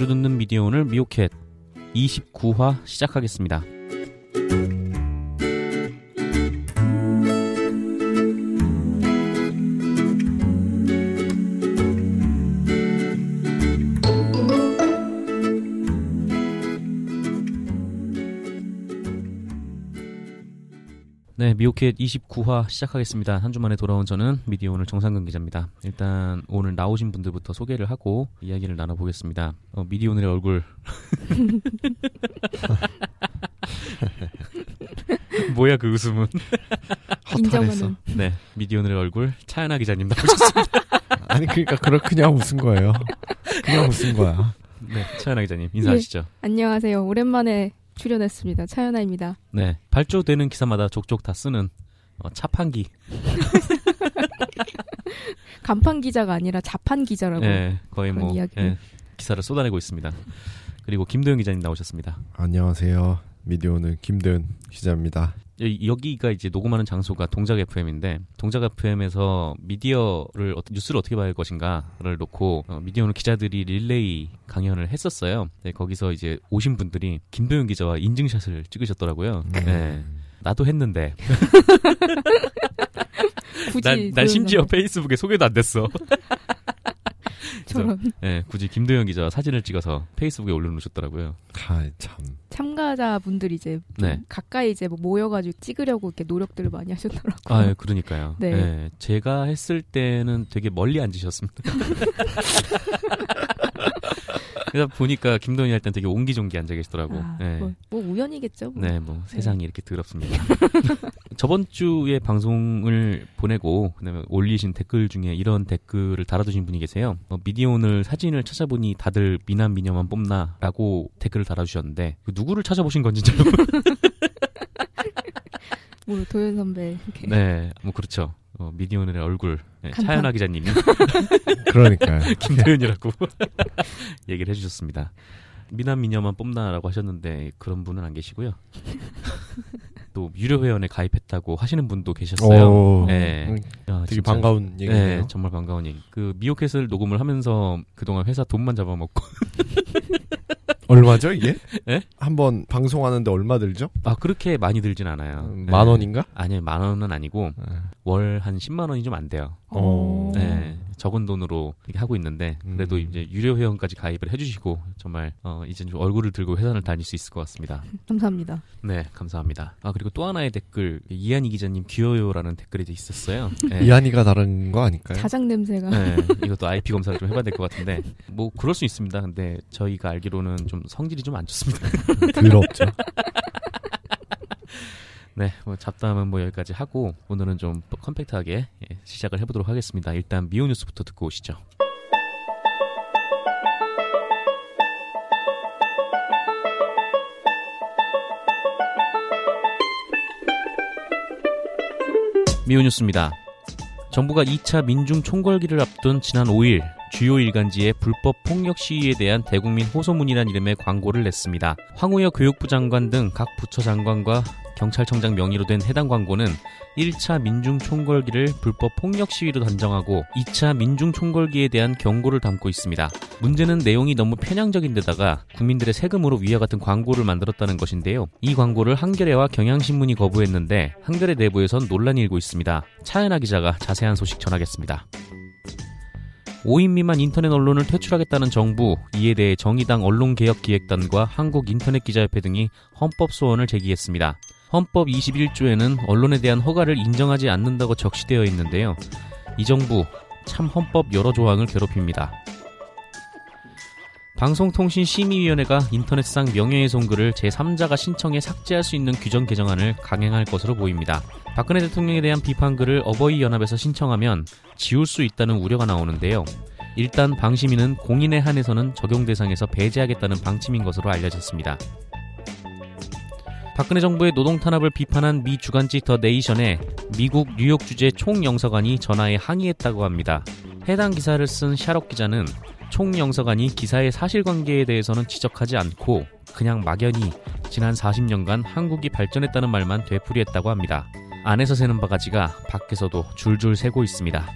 귀로 듣는 미디어 오늘 미오캣 29화 시작하겠습니다. 미오캣 29화 시작하겠습니다. 한 주 만에 돌아온 저는 미디어 오늘 정상근 기자입니다. 일단 오늘 나오신 분들부터 소개를 하고 이야기를 나눠보겠습니다. 어, 미디어 오늘의 얼굴. 뭐야 그 웃음은? 인정하는. 네, 미디어 오늘의 얼굴 차연아 기자님 나오셨습니다. 아니 그러니까 그렇 그냥 웃은 거예요. 그냥 웃은 거야. 네, 차연아 기자님 인사하시죠. 안녕하세요. 오랜만에 출연했습니다. 차연아입니다. 네, 발조되는 기사마다 족족 다 쓰는 어, 차판기. 간판 기자가 아니라 자판 기자라고. 네, 거의 뭐. 예, 기사를 쏟아내고 있습니다. 그리고 김도영 기자님 나오셨습니다. 안녕하세요. 미디어는 김도현 기자입니다. 여- 여기가 이제 녹음하는 장소가 동작 FM인데 동작 FM에서 미디어를 어떤 뉴스를 어떻게 봐야 할 것인가를 놓고 어, 미디어는 기자들이 릴레이 강연을 했었어요. 네, 거기서 이제 오신 분들이 김도영 기자와 인증샷을 찍으셨더라고요. 음. 네. 나도 했는데 난, 난 심지어 페이스북에 소개도 안 됐어. 저런 네, 굳이 김도영 기자와 사진을 찍어서 페이스북에 올려놓으셨더라고요. 아 참. 참가자분들이 이제 좀 네. 가까이 이제 뭐 모여가지고 찍으려고 이렇게 노력들을 많이 하셨더라고요. 아, 예, 그러니까요. 네. 네, 제가 했을 때는 되게 멀리 앉으셨습니다. 그래서 보니까 김도현이 할땐 되게 옹기종기 앉아 계시더라고. 아, 네. 뭐, 뭐 우연이겠죠. 뭐. 네, 뭐 세상이 이렇게 더럽습니다. 저번 주에 방송을 보내고 그다음에 올리신 댓글 중에 이런 댓글을 달아두신 분이 계세요. 어, 미디어 오늘 사진을 찾아보니 다들 미남 미녀만 뽑나라고 댓글을 달아주셨는데 그 누구를 찾아보신 건지 잘 모르- 뭐 도현 선배 이렇게 네, 뭐 그렇죠. 어, 미디어 오늘의 얼굴 네, 간판. 차연아 기자님이 그러니까요. 김도현이라고 얘기를 해주셨습니다. 미남 미녀만 뽑나라고 하셨는데 그런 분은 안 계시고요. 또 유료 회원에 가입했다고 하시는 분도 계셨어요. 오, 네. 음, 야, 되게 진짜. 반가운 얘기네요. 네, 정말 반가운 얘기. 그 미오캣을 녹음을 하면서 그동안 회사 돈만 잡아먹고 얼마죠 이게? 예? 한번 방송하는데 얼마 들죠? 아 그렇게 많이 들진 않아요. 음, 네. 만 원인가? 아니요, 만 원은 아니고 월 한 10만 원이 좀 안 돼요. 어. 네, 적은 돈으로 이렇게 하고 있는데 그래도 음. 이제 유료 회원까지 가입을 해주시고 정말 어, 이제 좀 얼굴을 들고 회사를 다닐 수 있을 것 같습니다. 감사합니다. 네, 감사합니다. 아 그리고 또 하나의 댓글 이한희 기자님 귀여요라는 댓글이 있었어요. 네. 이한이가 다른 거 아닐까요? 자작 냄새가 네, 이것도 IP 검사를 좀 해봐야 될 것 같은데 뭐 그럴 수 있습니다. 근데 저희가 알기로는 좀 성질이 좀 안 좋습니다. 더럽죠. 네, 뭐 잡담은 뭐 여기까지 하고 오늘은 좀또 컴팩트하게 예, 시작을 해보도록 하겠습니다. 일단 미오 뉴스부터 듣고 오시죠. 미오 뉴스입니다. 정부가 2차 민중 총궐기를 앞둔 지난 5일 주요 일간지에 불법 폭력 시위에 대한 대국민 호소문이란 이름의 광고를 냈습니다. 황우여 교육부 장관 등 각 부처 장관과 경찰청장 명의로 된 해당 광고는 1차 민중 총궐기를 불법 폭력 시위로 단정하고 2차 민중 총궐기에 대한 경고를 담고 있습니다. 문제는 내용이 너무 편향적인 데다가 국민들의 세금으로 위와 같은 광고를 만들었다는 것인데요. 이 광고를 한겨레와 경향신문이 거부했는데 한겨레 내부에선 논란이 일고 있습니다. 차연아 기자가 자세한 소식 전하겠습니다. 5인 미만 인터넷 언론을 퇴출하겠다는 정부, 이에 대해 정의당 언론개혁기획단과 한국인터넷기자협회 등이 헌법 소원을 제기했습니다. 헌법 21조에는 언론에 대한 허가를 인정하지 않는다고 적시되어 있는데요. 이 정부 참 헌법 여러 조항을 괴롭힙니다. 방송통신심의위원회가 인터넷상 명예훼손글을 제3자가 신청해 삭제할 수 있는 규정 개정안을 강행할 것으로 보입니다. 박근혜 대통령에 대한 비판글을 어버이 연합에서 신청하면 지울 수 있다는 우려가 나오는데요. 일단 방심위는 공인에 한해서는 적용 대상에서 배제하겠다는 방침인 것으로 알려졌습니다. 박근혜 정부의 노동 탄압을 비판한 미 주간지 더 네이션에 미국 뉴욕 주재 총영서관이 전화해 항의했다고 합니다. 해당 기사를 쓴 샤록 기자는 총영서관이 기사의 사실관계에 대해서는 지적하지 않고 그냥 막연히 지난 40년간 한국이 발전했다는 말만 되풀이했다고 합니다. 안에서 새는 바가지가 밖에서도 줄줄 새고 있습니다.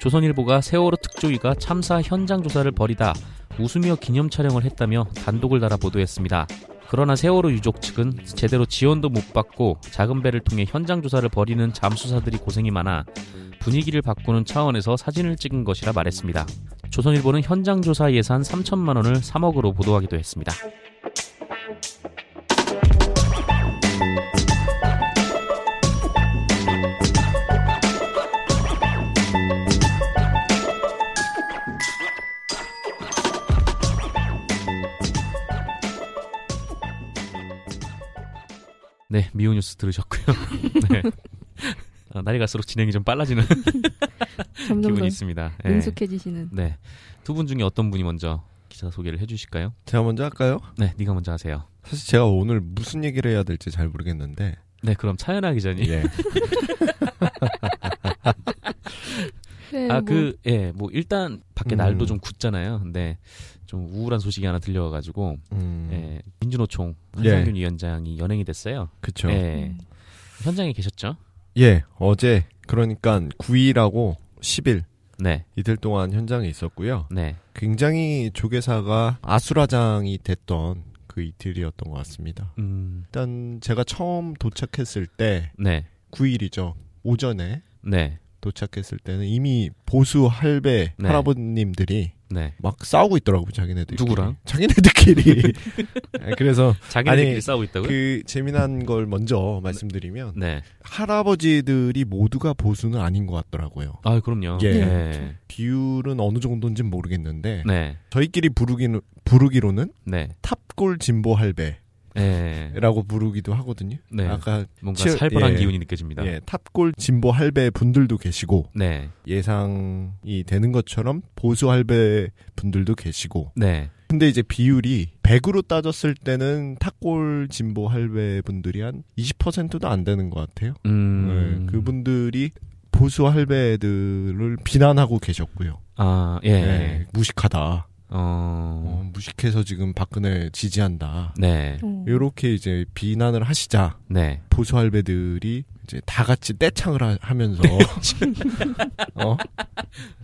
조선일보가 세월호 특집 국조위가 참사 현장 조사를 벌이다 웃으며 기념 촬영을 했다며 단독을 달아 보도했습니다. 그러나 세월호 유족 측은 제대로 지원도 못 받고 작은 배를 통해 현장 조사를 벌이는 잠수사들이 고생이 많아 분위기를 바꾸는 차원에서 사진을 찍은 것이라 말했습니다. 조선일보는 현장 조사 예산 3천만 원을 3억으로 보도하기도 했습니다. 네, 미오 뉴스 들으셨고요. 네. 아, 날이 갈수록 진행이 좀 빨라지는 기분이 있습니다. 네. 능숙해지시는. 네. 두 분 중에 어떤 분이 먼저 기사 소개를 해주실까요? 제가 먼저 할까요? 네, 네가 먼저 하세요. 사실 제가 오늘 무슨 얘기를 해야 될지 잘 모르겠는데. 네, 그럼 차연아 기자님. 예. 네, 아, 뭐, 그, 예, 뭐, 일단, 밖에 음. 날도 좀 굳잖아요. 근데, 좀 우울한 소식이 하나 들려와가지고, 음. 예, 민주노총 예. 한상균 위원장이 연행이 됐어요. 그쵸. 예. 음. 현장에 계셨죠? 예, 어제, 그러니까 9일하고 10일, 네, 이틀 동안 현장에 있었고요. 네. 굉장히 조계사가 아수라장이 됐던 그 이틀이었던 것 같습니다. 음, 일단 제가 처음 도착했을 때 네, 9일이죠. 오전에 네, 도착했을 때는 이미 보수 할배 네. 할아버님들이 네. 막 싸우고 있더라고요, 자기네들끼리. 누구랑? 자기네들끼리. 네, 그래서 자기네들끼리 아니, 싸우고 있다고요? 그 재미난 걸 먼저 말씀드리면 네. 할아버지들이 모두가 보수는 아닌 것 같더라고요. 아, 그럼요. 예. 네. 비율은 어느 정도인지는 모르겠는데 네. 저희끼리 부르기는 부르기로는 네. 탑골 진보 할배 라고 네. 부르기도 하거든요. 네. 아까 뭔가 치- 살벌한 예. 기운이 느껴집니다. 예, 탑골 진보 할배 분들도 계시고 네. 예상이 되는 것처럼 보수 할배 분들도 계시고 네. 근데 이제 비율이 100으로 따졌을 때는 탑골 진보 할배 분들이 한 20%도 안 되는 것 같아요. 음. 네, 그분들이 보수 할배들을 비난하고 계셨고요. 아, 예. 네, 무식하다. 어. 어, 무식해서 지금 박근혜 지지한다. 네. 어. 이렇게 이제 비난을 하시자 네. 보수 할배들이 이제 다 같이 떼창을 하, 하면서 어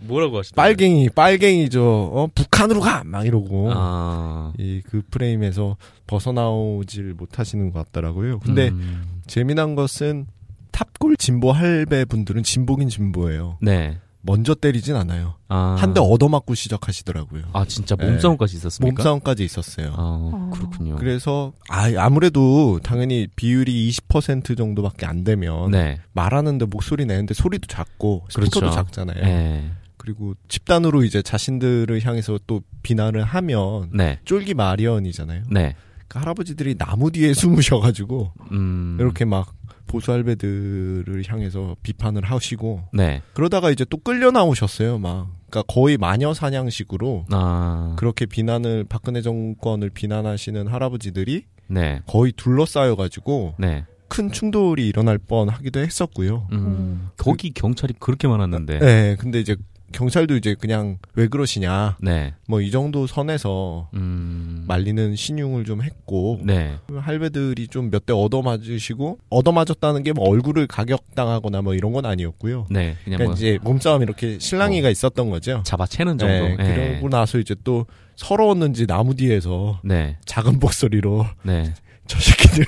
뭐라고 하시죠? 빨갱이 빨갱이 저 어, 북한으로 가 막 이러고 아. 이그 프레임에서 벗어나오질 못하시는 것 같더라고요. 근데 음. 재미난 것은 탑골 진보 할배 분들은 진보긴 진보예요. 네. 먼저 때리진 않아요. 아. 한 대 얻어맞고 시작하시더라고요. 아, 진짜 네. 몸싸움까지 있었습니까? 몸싸움까지 있었어요. 아, 어. 그렇군요. 그래서 아 아무래도 당연히 비율이 20% 정도밖에 안 되면 네. 말하는데 목소리 내는데 소리도 작고 스피커도 그렇죠. 작잖아요. 네. 그리고 집단으로 이제 자신들을 향해서 또 비난을 하면 네. 쫄기 마련이잖아요. 네. 그 할아버지들이 나무 뒤에 숨으셔가지고 음. 이렇게 막 보수 할배들을 향해서 비판을 하시고 네. 그러다가 이제 또 끌려 나오셨어요. 막 그러니까 거의 마녀 사냥식으로 아. 그렇게 비난을 박근혜 정권을 비난하시는 할아버지들이 네. 거의 둘러싸여 가지고 네. 큰 충돌이 일어날 뻔하기도 했었고요. 음. 거기 경찰이 그렇게 많았는데. 네, 근데 이제 경찰도 이제 그냥 왜 그러시냐, 네. 뭐 이 정도 선에서 음. 말리는 신용을 좀 했고 네. 할배들이 좀 몇 대 얻어맞으시고 얻어맞았다는 게 뭐 얼굴을 가격당하거나 뭐 이런 건 아니었고요. 네. 그냥 그러니까 뭐 이제 몸싸움 이렇게 실랑이가 있었던 거죠. 잡아채는 정도. 네, 네. 그러고 나서 이제 또 서러웠는지 나무 뒤에서 네. 작은 목소리로 네. 저 새끼들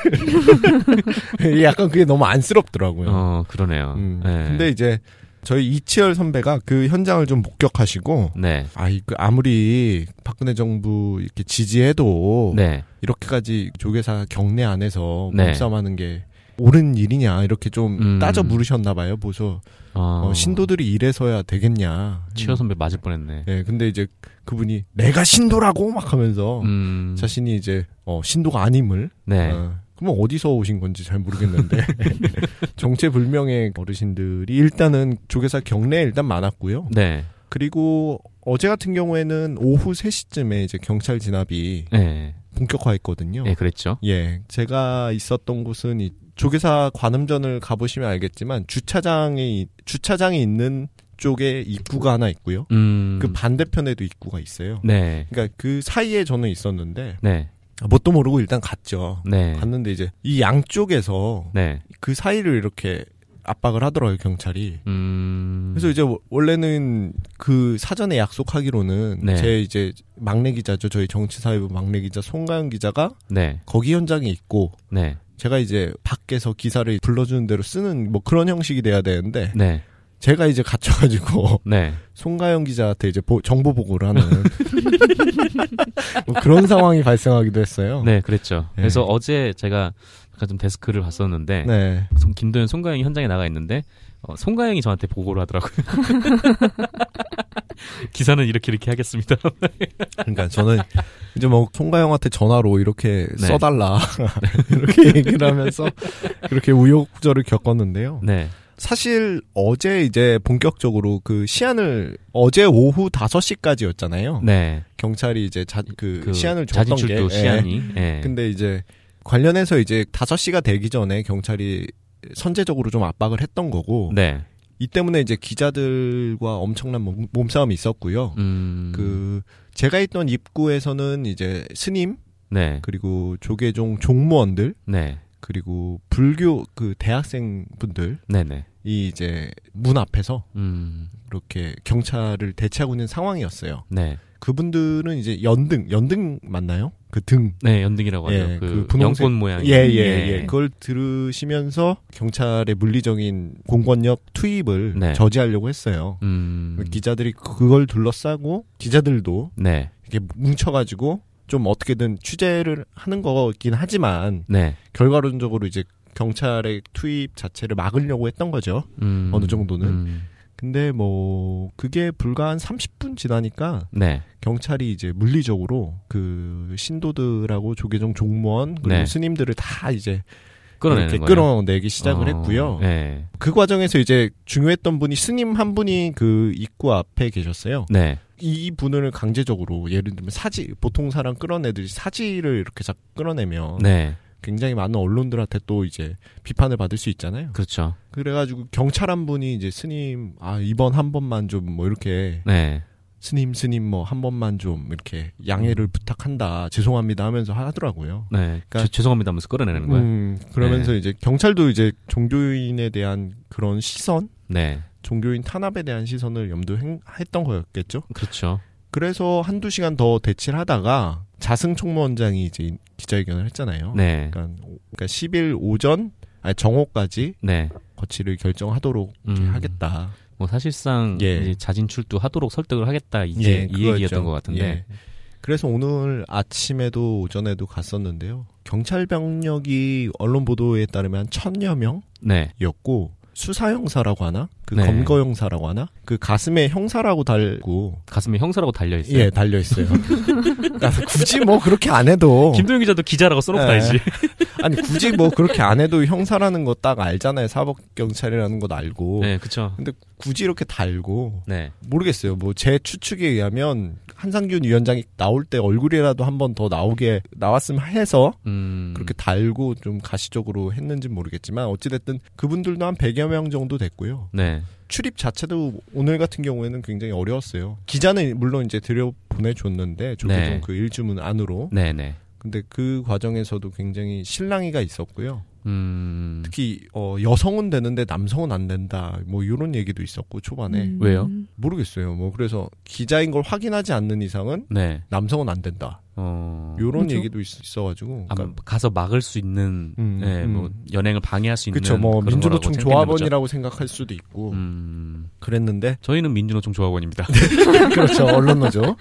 약간 그게 너무 안쓰럽더라고요. 어, 그러네요. 음. 네. 근데 이제 저희 이치열 선배가 그 현장을 좀 목격하시고 네. 아이 그 아무리 박근혜 정부 이렇게 지지해도 네. 이렇게까지 조계사 경내 안에서 네. 몸싸움하는 게 옳은 일이냐 이렇게 좀 음. 따져 물으셨나 봐요. 보소 어, 어, 신도들이 이래서야 되겠냐. 치어 선배 맞을 뻔했네. 예, 근데 이제 그분이 내가 신도라고 막 하면서 음. 자신이 이제 어, 신도가 아님을 네. 어, 그러면 어디서 오신 건지 잘 모르겠는데 정체불명의 어르신들이 일단은 조계사 경내에 일단 많았고요. 네. 그리고 어제 같은 경우에는 오후 3시쯤에 이제 경찰 진압이 네. 본격화했거든요. 네, 그랬죠. 예, 제가 있었던 곳은 이 조계사 관음전을 가보시면 알겠지만 주차장이 주차장이 있는 쪽에 입구가 하나 있고요. 음. 그 반대편에도 입구가 있어요. 네. 그러니까 그 사이에 저는 있었는데 네. 뭣도 모르고 일단 갔죠. 네. 갔는데 이제 이 양쪽에서 네. 그 사이를 이렇게 압박을 하더라고요 경찰이. 음. 그래서 이제 워- 원래는 그 사전에 약속하기로는 네. 제 이제 막내 기자죠 저희 정치사회부 막내 기자 송가영 기자가 네. 거기 현장에 있고 네. 제가 이제 밖에서 기사를 불러주는 대로 쓰는 뭐 그런 형식이 돼야 되는데 네. 제가 이제 갇혀가지고 네. 송가영 기자한테 이제 보- 정보 보고를 하는 뭐 그런 상황이 발생하기도 했어요. 네, 그랬죠. 네. 그래서 어제 제가 약간 좀 데스크를 봤었는데 네. 송- 김도현 송가영이 현장에 나가 있는데 어, 송가영이 저한테 보고를 하더라고요. 기사는 이렇게 이렇게 하겠습니다. 그러니까 저는 이제 뭐 송가영한테 전화로 이렇게 네. 써달라 이렇게 얘기를 하면서 그렇게 우여곡절을 겪었는데요. 네. 사실 어제 이제 본격적으로 그 시안을 어제 오후 5시까지였잖아요. 네. 경찰이 이제 자, 그, 그 시안을 줬던 게 예. 시안이. 예. 근데 이제 관련해서 이제 5시가 되기 전에 경찰이 선제적으로 좀 압박을 했던 거고 네. 이 때문에 이제 기자들과 엄청난 몸, 몸싸움이 있었고요. 음. 그 제가 있던 입구에서는 이제 스님 네. 그리고 조계종 종무원들 네. 그리고 불교 그 대학생 분들이 네네. 이제 문 앞에서 음. 이렇게 경찰을 대체하고 있는 상황이었어요. 네. 그분들은 이제 연등 연등 맞나요? 그 등. 네, 연등이라고 하죠. 예, 그, 그 분홍색- 모양. 예, 예, 예. 그걸 들으시면서 경찰의 물리적인 공권력 투입을 네. 저지하려고 했어요. 음. 기자들이 그걸 둘러싸고 기자들도 네. 이렇게 뭉쳐가지고 좀 어떻게든 취재를 하는 거긴 하지만 네. 결과론적으로 이제 경찰의 투입 자체를 막으려고 했던 거죠. 음. 어느 정도는. 음. 근데 뭐 그게 불과 한 30분 지나니까 네. 경찰이 이제 물리적으로 그 신도들하고 조계종 종무원 그리고 네. 스님들을 다 이제 끌어내는. 끌어내기 시작을 어, 했고요. 네. 그 과정에서 이제 중요했던 분이 스님 한 분이 그 입구 앞에 계셨어요. 네. 이 분을 강제적으로 예를 들면 사지 보통 사람 끌어내듯이 사지를 이렇게 자꾸 끌어내면 네. 굉장히 많은 언론들한테 또 이제 비판을 받을 수 있잖아요. 그렇죠. 그래가지고 경찰 한 분이 이제 스님 아 이번 한 번만 좀 뭐 이렇게 네. 스님 스님 뭐 한 번만 좀 이렇게 양해를 부탁한다 죄송합니다 하면서 하더라고요. 네. 그러니까- 죄- 죄송합니다 하면서 끌어내는 거예요. 음, 그러면서 이제 경찰도 이제 종교인에 대한 그런 시선, 네. 종교인 탄압에 대한 시선을 염두했던 거였겠죠. 그렇죠. 그래서 한두 시간 더 대치를 하다가 자승 총무원장이 이제 기자회견을 했잖아요. 네. 그러니까, 그러니까 10일 오전 아니 정오까지 네. 거취를 결정하도록 음. 하겠다. 뭐 사실상 예. 자진 출두하도록 설득을 하겠다 이제 예, 이. 얘기였던 것 같은데. 예. 그래서 오늘 아침에도 오전에도 갔었는데요. 경찰 병력이 언론 보도에 따르면 한 천여 네. 명이었고 수사 형사라고 하나? 그 네. 검거 형사라고 하나? 그 가슴에 형사라고 달고 가슴에 형사라고 달려 있어요. 예 달려 있어요. 그러니까 굳이 뭐 그렇게 안 해도 김도영 기자도 기자라고 써놓고 예. 다니지. 아니 굳이 뭐 그렇게 안 해도 형사라는 거 딱 알잖아요. 사법 경찰이라는 것 알고. 네, 그렇죠. 근데 굳이 이렇게 달고 네. 모르겠어요. 뭐 제 추측에 의하면 한상균 위원장이 나올 때 얼굴이라도 한 번 더 나오게 나왔으면 해서 음. 그렇게 달고 좀 가시적으로 했는지 는 모르겠지만 어찌됐든 그분들도 한 100여 명 정도 됐고요. 네. 출입 자체도 오늘 같은 경우에는 굉장히 어려웠어요. 기자는 물론 이제 들여 보내줬는데 조계종 네. 그 일주문 안으로. 네, 네. 근데 그 과정에서도 굉장히 실랑이가 있었고요. 음. 특히 어, 여성은 되는데 남성은 안 된다. 뭐 이런 얘기도 있었고 초반에 음. 왜요? 모르겠어요. 뭐 그래서 기자인 걸 확인하지 않는 이상은 네. 남성은 안 된다. 어. 요런 그죠. 얘기도 있, 어가지고 아, 가서 막을 수 있는 음, 네, 음. 뭐 연행을 방해할 수 있는 그렇죠. 뭐 그런 민주노총. 조합원이라고 생각할 수도 있고 음. 그랬는데 저희는 민주노총 조합원입니다. 그렇죠. 언론노죠.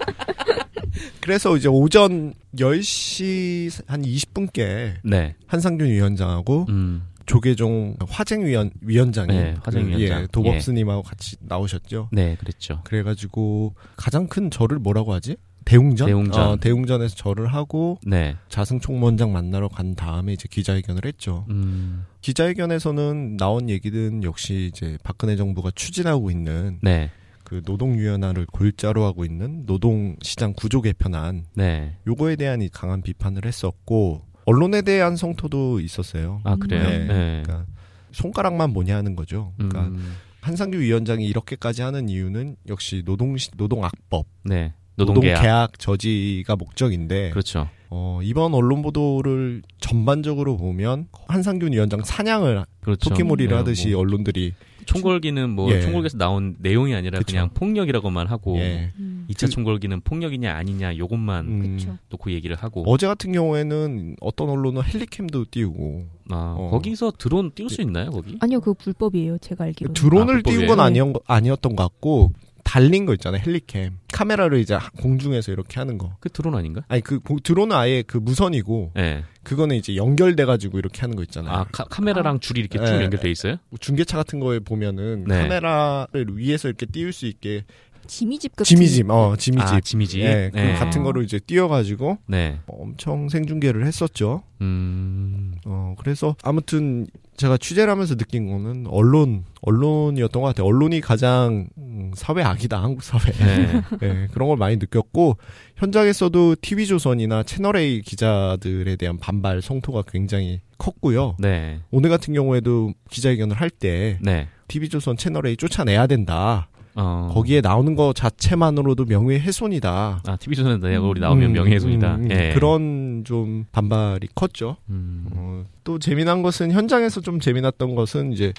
그래서 이제 오전 10시 한 20분께 네. 한상균 위원장하고 음. 조계종 화쟁위원 위원장이 네, 화쟁위원장. 예, 도법스님하고 같이 나오셨죠. 네, 그랬죠. 그래가지고 가장 큰 절을 뭐라고 하지? 대웅전? 대웅전. 어, 대웅전에서 절을 하고 네. 자승 총무원장 만나러 간 다음에 이제 기자회견을 했죠. 음. 기자회견에서는 나온 얘기든 역시 이제 박근혜 정부가 추진하고 있는 네. 그 노동유연화를 골자로 하고 있는 노동시장 구조 개편안 네. 요거에 대한 이 강한 비판을 했었고 언론에 대한 성토도 있었어요. 아, 그래요? 네. 네. 그러니까 손가락만 뭐냐 하는 거죠. 그러니까 음. 한상규 위원장이 이렇게까지 하는 이유는 역시 노동 노동 악법, 네. 노동계약. 노동계약 저지가 목적인데 그렇죠. 어, 이번 언론 보도를 전반적으로 보면 한상균 위원장 사냥을 그렇죠. 토끼몰이를 네, 하듯이 뭐 언론들이 총궐기는 뭐 예. 총궐기에서 나온 내용이 아니라 그쵸. 그냥 폭력이라고만 하고 예. 음. 2차 총궐기는 폭력이냐 아니냐 요것만 음. 놓고 얘기를 하고 어제 같은 경우에는 어떤 언론은 헬리캠도 띄우고 아, 어. 거기서 드론 띄울 수 있나요 거기? 아니요, 그거 불법이에요. 제가 알기로는. 드론을 아, 불법이에요? 띄운 건 아니었, 아니었던 것 같고 달린 거 있잖아요 헬리캠 카메라를 이제 공중에서 이렇게 하는 거 그 드론 아닌가? 아니 그 고- 드론은 아예 그 무선이고 예. 그거는 이제 연결돼 가지고 이렇게 하는 거 있잖아요 아 카, 메라랑 줄이 이렇게 쭉 예. 연결돼 있어요? 중계차 같은 거에 보면은 네. 카메라를 위에서 이렇게 띄울 수 있게 지미집 같은. 지미집 어 지미집 아 지미지. 예, 그 네. 같은 거를 이제 띄워가지고 네. 엄청 생중계를 했었죠. 음. 어 그래서 아무튼 제가 취재를 하면서 느낀 거는 언론 언론이었던 것 같아요. 언론이 가장 음, 사회 악이다 한국 사회. 네. 네, 그런 걸 많이 느꼈고 현장에서도 TV조선이나 채널A 기자들에 대한 반발 성토가 굉장히 컸고요. 네. 오늘 같은 경우에도 기자회견을 할때 네. TV조선 채널A 쫓아내야 된다. 어. 거기에 나오는 거 자체만으로도 명예훼손이다. 아 TV 조선에 내 얼굴이 나오면 음, 명예훼손이다. 음, 음. 예. 그런 좀 반발이 컸죠. 음. 어, 또 재미난 것은 현장에서 좀 재미났던 것은 이제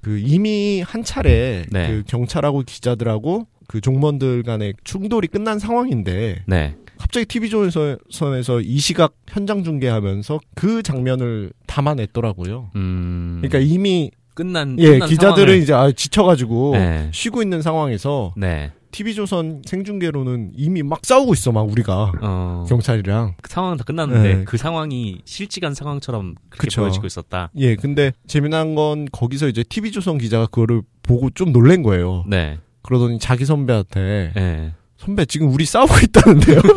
그 이미 한 차례 네. 그 경찰하고 기자들하고 그 종무원들 간의 충돌이 끝난 상황인데 네. 갑자기 TV조선에서 이 시각 현장 중계하면서 그 장면을 담아냈더라고요. 음. 그러니까 이미 끝난 예 끝난 기자들은 상황을- 이제 아, 지쳐가지고 네. 쉬고 있는 상황에서 네. TV조선 생중계로는 이미 막 싸우고 있어 막 우리가 어. 경찰이랑 그 상황은 다 끝났는데 네. 그 상황이 실시간 상황처럼 그렇게 그쵸. 보여지고 있었다. 예 근데 재미난 건 거기서 이제 TV조선 기자가 그거를 보고 좀 놀란 거예요. 네. 그러더니 자기 선배한테 네. 선배 지금 우리 싸우고 있다는데요.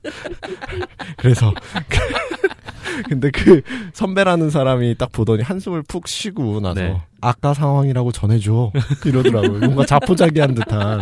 그래서 근데 그 선배라는 사람이 딱 보더니 한숨을 푹 쉬고 나서 네. 아까 상황이라고 전해줘 이러더라고요. 뭔가 자포자기한 듯한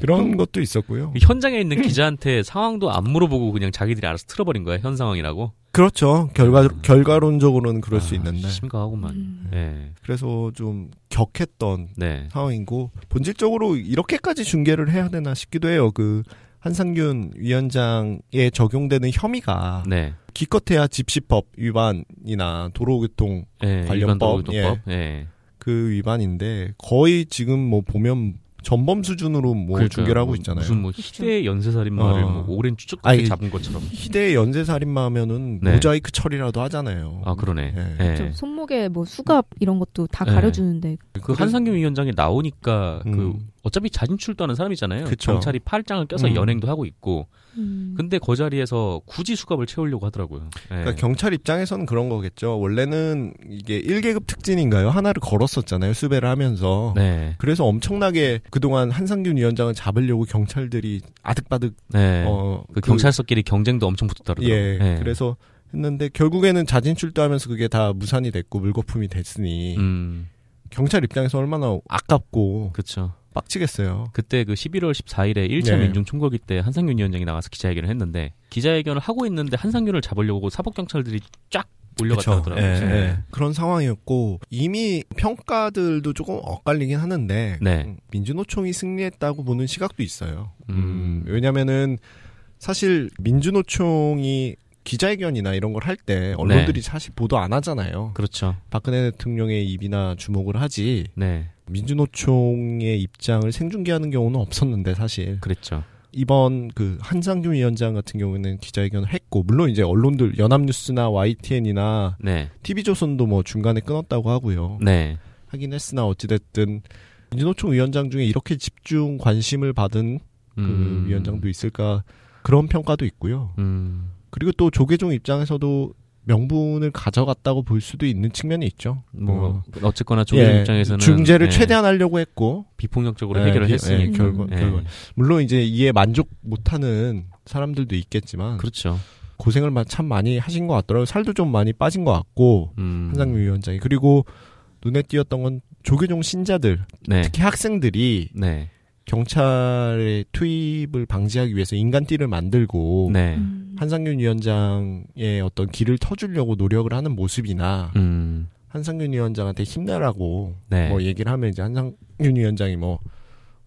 그런 것도 있었고요. 그 현장에 있는 기자한테 상황도 안 물어보고 그냥 자기들이 알아서 틀어버린 거야 현 상황이라고. 그렇죠. 결과 결과론적으로는 그럴 수 아, 있는데 심각하구만. 음. 네. 그래서 좀 격했던 네. 상황이고 본질적으로 이렇게까지 중계를 해야 되나 싶기도 해요. 그 한상균 위원장에 적용되는 혐의가 네. 기껏해야 집시법 위반이나 도로교통 네. 관련법. 예. 그 위반인데 거의 지금 뭐 보면 전범 수준으로 뭐 그러니까요. 중계를 하고 뭐 있잖아요. 무슨 뭐 희대 연쇄살인마를 어. 뭐 오랜 추적 아니, 끝에 잡은 것처럼. 희대의 연쇄살인마면은 네. 모자이크 처리라도 하잖아요. 아 그러네. 예. 예. 저 손목에 뭐 수갑 이런 것도 다 네. 가려주는데 그 한상균 위원장이 나오니까 그 음. 어차피 자진 출두하는 사람이잖아요. 그쵸. 경찰이 팔짱을 껴서 음. 연행도 하고 있고. 음. 근데 그 자리에서 굳이 수갑을 채우려고 하더라고요. 예. 그러니까 경찰 입장에서는 그런 거겠죠. 원래는 이게 1계급 특진인가요? 하나를 걸었었잖아요. 수배를 하면서. 네. 그래서 엄청나게 그동안 한상균 위원장을 잡으려고 경찰들이 아득바득 네. 어, 그 경찰서끼리 경쟁도 엄청 붙었더라고요. 예, 예. 그래서 했는데 결국에는 자진 출두하면서 그게 다 무산이 됐고 물거품이 됐으니 음, 경찰 입장에서 얼마나 아깝고 그렇죠. 빡치겠어요. 그때 그 11월 14일에 1차 네. 민중 총궐기 때 한상균 위원장이 나가서 기자회견을 했는데 기자회견을 하고 있는데 한상균을 잡으려고 사법 경찰들이 쫙 몰려갔다 그쵸. 하더라고요. 예, 예. 예. 그런 상황이었고 이미 평가들도 조금 엇갈리긴 하는데 네. 음, 민주노총이 승리했다고 보는 시각도 있어요. 음. 음, 왜냐면은 사실 민주노총이 기자회견이나 이런 걸 할 때 언론들이 사실 보도 안 하잖아요. 그렇죠. 박근혜 대통령의 입이나 주목을 하지 네. 민주노총의 입장을 생중계하는 경우는 없었는데 사실 그랬죠. 이번 그 한상균 위원장 같은 경우에는 기자회견을 했고 물론 이제 언론들 연합뉴스나 YTN이나 네. TV조선도 뭐 중간에 끊었다고 하고요. 네. 하긴 했으나 어찌됐든 민주노총 위원장 중에 이렇게 집중 관심을 받은 그 음. 위원장도 있을까 그런 평가도 있고요. 음. 그리고 또 조계종 입장에서도 명분을 가져갔다고 볼 수도 있는 측면이 있죠. 뭐 어. 어쨌거나 조계 예, 입장에서는 중재를 예, 최대한 하려고 했고 비폭력적으로 예, 해결을 예, 했으니 예, 결과, 예. 결과. 물론 이제 이에 만족 못하는 사람들도 있겠지만 그렇죠. 고생을 마- 참 많이 하신 것 같더라고요. 살도 좀 많이 빠진 것 같고 음. 한상민 위원장이 그리고 눈에 띄었던 건 조계종 신자들 네. 특히 학생들이 네. 경찰의 투입을 방지하기 위해서 인간띠를 만들고 네. 음. 한상균 위원장의 어떤 길을 터주려고 노력을 하는 모습이나 음. 한상균 위원장한테 힘내라고 네. 뭐 얘기를 하면 이제 한상균 위원장이 뭐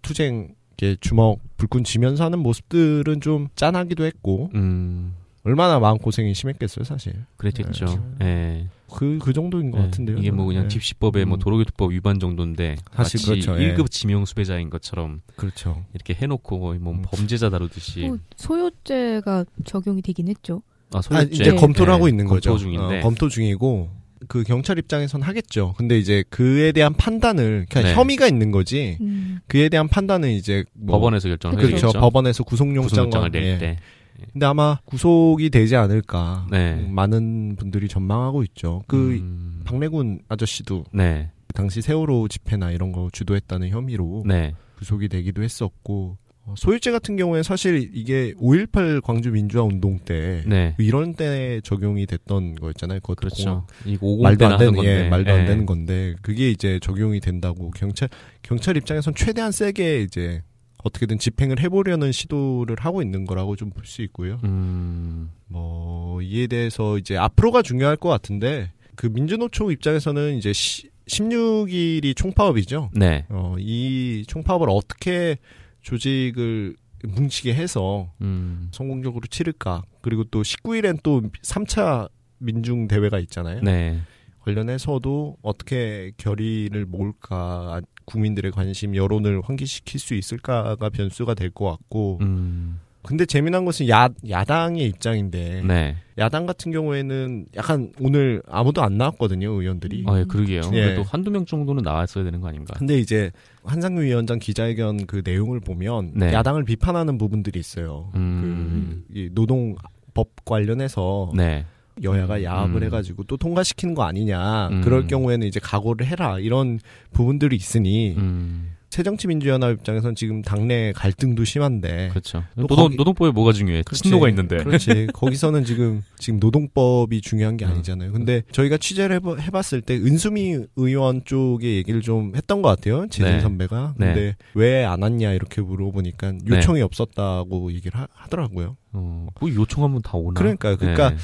투쟁 이렇게 주먹 불끈 쥐면서 하는 모습들은 좀 짠하기도 했고 음, 얼마나 마음 고생이 심했겠어요 사실. 그랬겠죠. 예. 그 그 정도인 것 예. 같은데요. 이게 뭐 그냥 네. 집시법의 뭐 음. 도로교통법 위반 정도인데 사실 마치 그렇죠, 예. 1급 지명 수배자인 것처럼 그렇죠. 이렇게 해놓고 거의 뭐 음. 범죄자 다루듯이 뭐 소요죄가 적용이 되긴 했죠. 아, 아, 소유죄 이제 검토를 예, 하고 있는 검토 거죠. 중인데 어, 검토 중이고 그 경찰 입장에선 하겠죠. 근데 이제 그에 대한 판단을 그냥 네. 혐의가 있는 거지. 음. 그에 대한 판단은 이제 뭐 법원에서 결정을 그렇죠. 그렇죠. 해야겠죠. 법원에서 구속영장을 구속영장을 낼 예. 때. 근데 아마 구속이 되지 않을까. 네. 음, 많은 분들이 전망하고 있죠. 그 음, 박래군 아저씨도 네, 당시 세월호 집회나 이런 거 주도했다는 혐의로 네, 구속이 되기도 했었고 어, 소유죄 같은 경우에 사실 이게 5.18 광주 민주화 운동 때 네. 이런 때 적용이 됐던 거였잖아요. 그것도 그렇죠. 이거 50 말도 안 되는 건데. 예, 말도 안 예. 되는 건데 그게 이제 적용이 된다고 경찰 경찰 입장에선 최대한 세게 이제 어떻게든 집행을 해보려는 시도를 하고 있는 거라고 좀 볼 수 있고요. 음, 뭐 이에 대해서 이제 앞으로가 중요할 것 같은데 그 민주노총 입장에서는 이제 시, 16일이 총파업이죠. 네. 어, 이 총파업을 어떻게 조직을 뭉치게 해서 음, 성공적으로 치를까? 그리고 또 19일엔 또 3차 민중 대회가 있잖아요. 네. 관련해서도 어떻게 결의를 모을까? 국민들의 관심, 여론을 환기시킬 수 있을까가 변수가 될 것 같고. 음, 근데 재미난 것은 야, 야당의 입장인데. 네. 야당 같은 경우에는 약간 오늘 아무도 안 나왔거든요, 의원들이. 아, 예, 그러게요. 예. 그래도 한두 명 정도는 나왔어야 되는 거 아닌가? 근데 이제 한상규 위원장 기자회견 그 내용을 보면 네. 야당을 비판하는 부분들이 있어요. 음, 그, 이 노동법 관련해서 네. 여야가 야합을 음. 해가지고 또 통과시키는 거 아니냐. 음. 그럴 경우에는 이제 각오를 해라. 이런 부분들이 있으니 음, 새정치민주연합 입장에선 지금 당내 갈등도 심한데. 그렇죠. 또 노동, 거기- 노동법에 뭐가 중요해? 그렇지. 친노가 있는데. 그렇지. 거기서는 지금 지금 노동법이 중요한 게 음. 아니잖아요. 근데 저희가 취재를 해보, 해봤을 때 은수미 의원 쪽의 얘기를 좀 했던 것 같아요. 재진 네. 선배가. 네. 근데 왜안 왔냐 이렇게 물어보니까 요청이 없었다고 얘기를 하, 하더라고요. 어, 뭐 요청하면 다 오나? 그러니까요. 그러니까 네.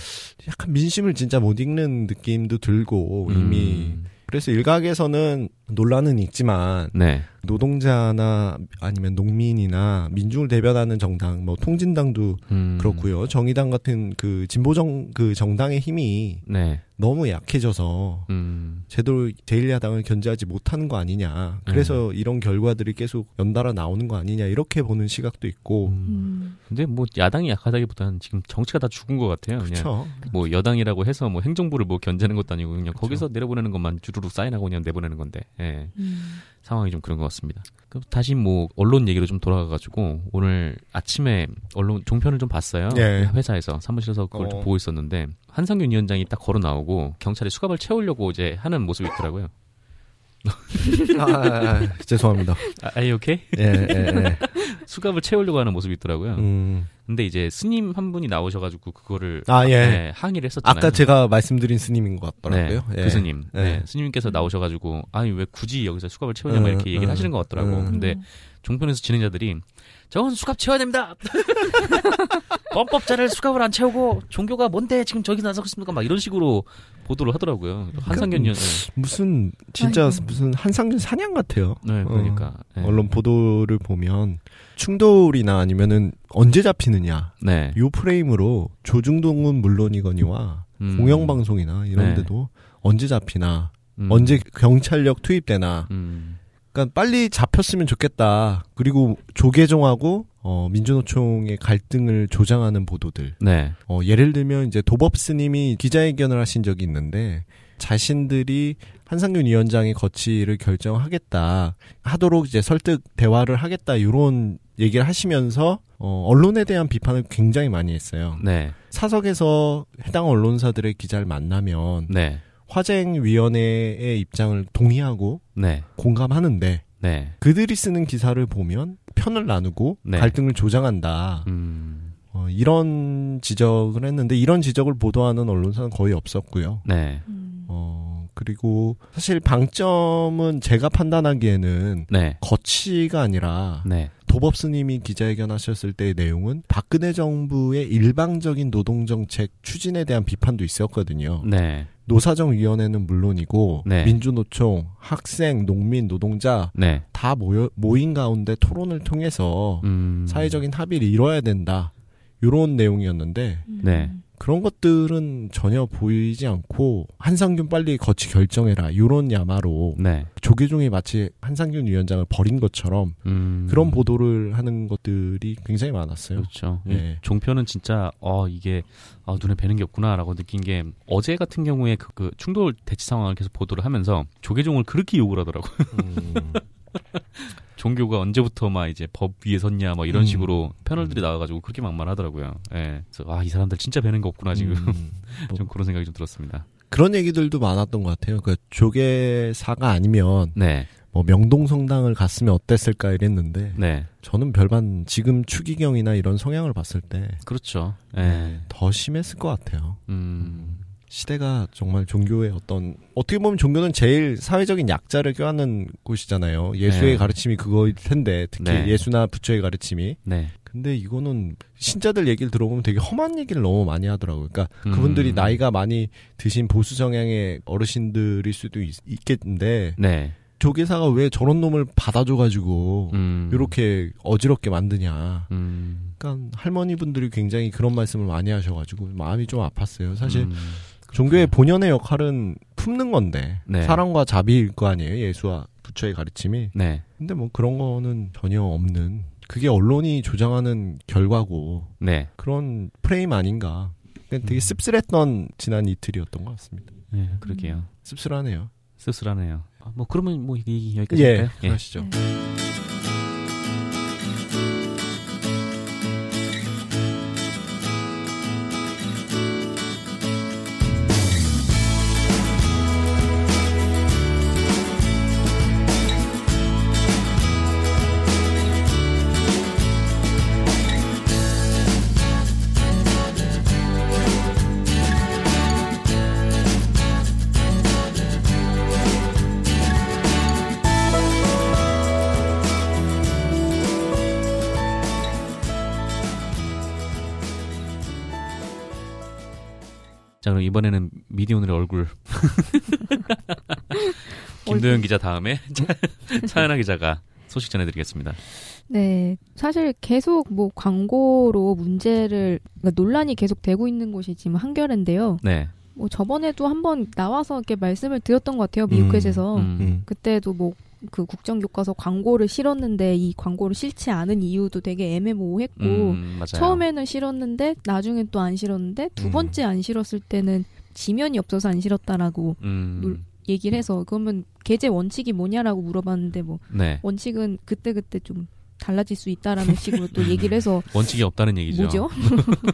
약간 민심을 진짜 못 읽는 느낌도 들고 이미 음, 그래서 일각에서는 논란은 있지만 네. 노동자나 아니면 농민이나 민중을 대변하는 정당, 뭐 통진당도 음, 그렇고요. 정의당 같은 그 진보정 그 정당의 힘이 네. 너무 약해져서 음, 제대로 제1야당을 견제하지 못하는 거 아니냐. 그래서 이런 결과들이 계속 연달아 나오는 거 아니냐. 이렇게 보는 시각도 있고. 음. 음. 근데 뭐 야당이 약하다기보다는 지금 정치가 다 죽은 것 같아요. 그냥 그렇죠. 뭐 여당이라고 해서 뭐 행정부를 뭐 견제하는 것도 아니고 그냥 그쵸. 거기서 내려보내는 것만 주르륵 사인하고 그냥 내보내는 건데 예. 음. 상황이 좀 그런 것 같습니다. 그럼 다시 뭐 언론 얘기로 좀 돌아가가지고 오늘 아침에 언론 종편을 좀 봤어요. 예. 회사에서 사무실에서 그걸 좀 어. 보고 있었는데 한상균 위원장이 딱 걸어 나오고 경찰이 수갑을 채우려고 이제 하는 모습이 있더라고요. 아, 아, 아, 죄송합니다. 아, are you okay? 예, 예, 예. 수갑을 채우려고 하는 모습이 있더라고요. 음. 근데 이제 스님 한 분이 나오셔가지고 그거를 아, 예. 네, 항의를 했었잖아요. 아까 제가 말씀드린 스님인 것 같더라고요. 네, 예. 그 스님. 예. 네, 스님께서 나오셔가지고 아니 왜 굳이 여기서 수갑을 채우냐 고 음, 이렇게 얘기를 음, 하시는 것 같더라고. 음. 근데 종편에서 진행자들이 저건 수갑 채워야 됩니다. 범법자를 수갑을 안 채우고 종교가 뭔데 지금 저기 나서고 있습니까? 막 이런 식으로 보도를 하더라고요. 한상균 연 무슨 진짜 아이고. 무슨 한상준 사냥 같아요. 네, 그러니까 네. 언론 보도를 보면 충돌이나 아니면은 언제 잡히느냐 네. 요 프레임으로 조중동은 물론이거니와 음, 공영방송이나 이런 네. 데도 언제 잡히나 음, 언제 경찰력 투입되나 음, 그러니까 빨리 잡혔으면 좋겠다 그리고 조계종하고 어, 민주노총의 갈등을 조장하는 보도들 네. 어, 예를 들면 이제 도법 스님이 기자회견을 하신 적이 있는데 자신들이 한상균 위원장의 거취를 결정하겠다 하도록 이제 설득 대화를 하겠다 이런 얘기를 하시면서 어, 언론에 대한 비판을 굉장히 많이 했어요. 네. 사석에서 해당 언론사들의 기자를 만나면 네. 화쟁위원회의 입장을 동의하고 네. 공감하는데 네. 그들이 쓰는 기사를 보면 편을 나누고 네. 갈등을 조장한다. 음, 어, 이런 지적을 했는데 이런 지적을 보도하는 언론사는 거의 없었고요. 네. 음. 어, 그리고 사실 방점은 제가 판단하기에는 네. 거치가 아니라 네. 도법 스님이 기자회견 하셨을 때의 내용은 박근혜 정부의 일방적인 노동 정책 추진에 대한 비판도 있었거든요. 네. 노사정위원회는 물론이고 네. 민주노총, 학생, 농민, 노동자 네. 다 모여, 모인 가운데 토론을 통해서 음. 사회적인 합의를 이뤄야 된다. 이런 내용이었는데 네. 그런 것들은 전혀 보이지 않고 한상균 빨리 거치 결정해라 이런 야마로 네. 조계종이 마치 한상균 위원장을 버린 것처럼 음. 그런 보도를 하는 것들이 굉장히 많았어요. 그렇죠. 이 예. 종편은 진짜 어 이게 아, 눈에 뵈는 게 없구나라고 느낀 게 어제 같은 경우에 그, 그 충돌 대치 상황을 계속 보도를 하면서 조계종을 그렇게 욕을 하더라고요. 음, 종교가 언제부터 막 이제 법 위에 섰냐 뭐 이런 음. 식으로 패널들이 나와가지고 그렇게 막말하더라고요. 예. 그래서 아이 사람들 진짜 뵈는 게 없구나 지금 음, 뭐 좀 그런 생각이 좀 들었습니다. 그런 얘기들도 많았던 것 같아요. 그 조계사가 아니면 네, 뭐 명동성당을 갔으면 어땠을까 이랬는데 네, 저는 별반 지금 추기경이나 이런 성향을 봤을 때더 그렇죠. 예. 심했을 것 같아요. 음, 시대가 정말 종교의 어떤 어떻게 보면 종교는 제일 사회적인 약자를 껴안는 곳이잖아요. 예수의 네. 가르침이 그거일 텐데 특히 네. 예수나 부처의 가르침이. 네, 근데 이거는 신자들 얘기를 들어보면 되게 험한 얘기를 너무 많이 하더라고요. 그러니까 음. 그분들이 나이가 많이 드신 보수 성향의 어르신들일 수도 있, 겠는데 네, 조계사가 왜 저런 놈을 받아줘가지고 음, 이렇게 어지럽게 만드냐. 음, 그러니까 할머니분들이 굉장히 그런 말씀을 많이 하셔가지고 마음이 좀 아팠어요. 사실 음, 종교의 본연의 역할은 품는 건데 네. 사랑과 자비일 거 아니에요 예수와 부처의 가르침이 네, 근데 뭐 그런 거는 전혀 없는 그게 언론이 조장하는 결과고 네, 그런 프레임 아닌가 되게 음. 씁쓸했던 지난 이틀이었던 것 같습니다 네, 그러게요. 씁쓸하네요 씁쓸하네요. 아, 뭐 그러면 뭐 얘기 여기까지 예 할까요? 예. 그러시죠 네. 이번에는 미디오늘의 얼굴 김도현 기자 다음에 차연아 기자가 소식 전해드리겠습니다. 네, 사실 계속 뭐 광고로 문제를 그러니까 논란이 계속 되고 있는 곳이 지금 한겨레인데요. 네. 뭐 저번에도 한번 나와서 이렇게 말씀을 드렸던 것 같아요 미국에서 음. 음. 그때도 뭐 그 국정교과서 광고를 실었는데 이 광고를 싫지 않은 이유도 되게 애매모호했고 음. 처음에는 실었는데 나중엔 또 안 실었는데 두 음. 번째 안 실었을 때는 지면이 없어서 안 실었다라고 음, 놀- 얘기를 해서 그러면 게재 원칙이 뭐냐라고 물어봤는데 뭐 네. 원칙은 그때 그때 좀 달라질 수 있다라는 식으로 또 얘기를 해서 원칙이 없다는 얘기죠. 뭐죠?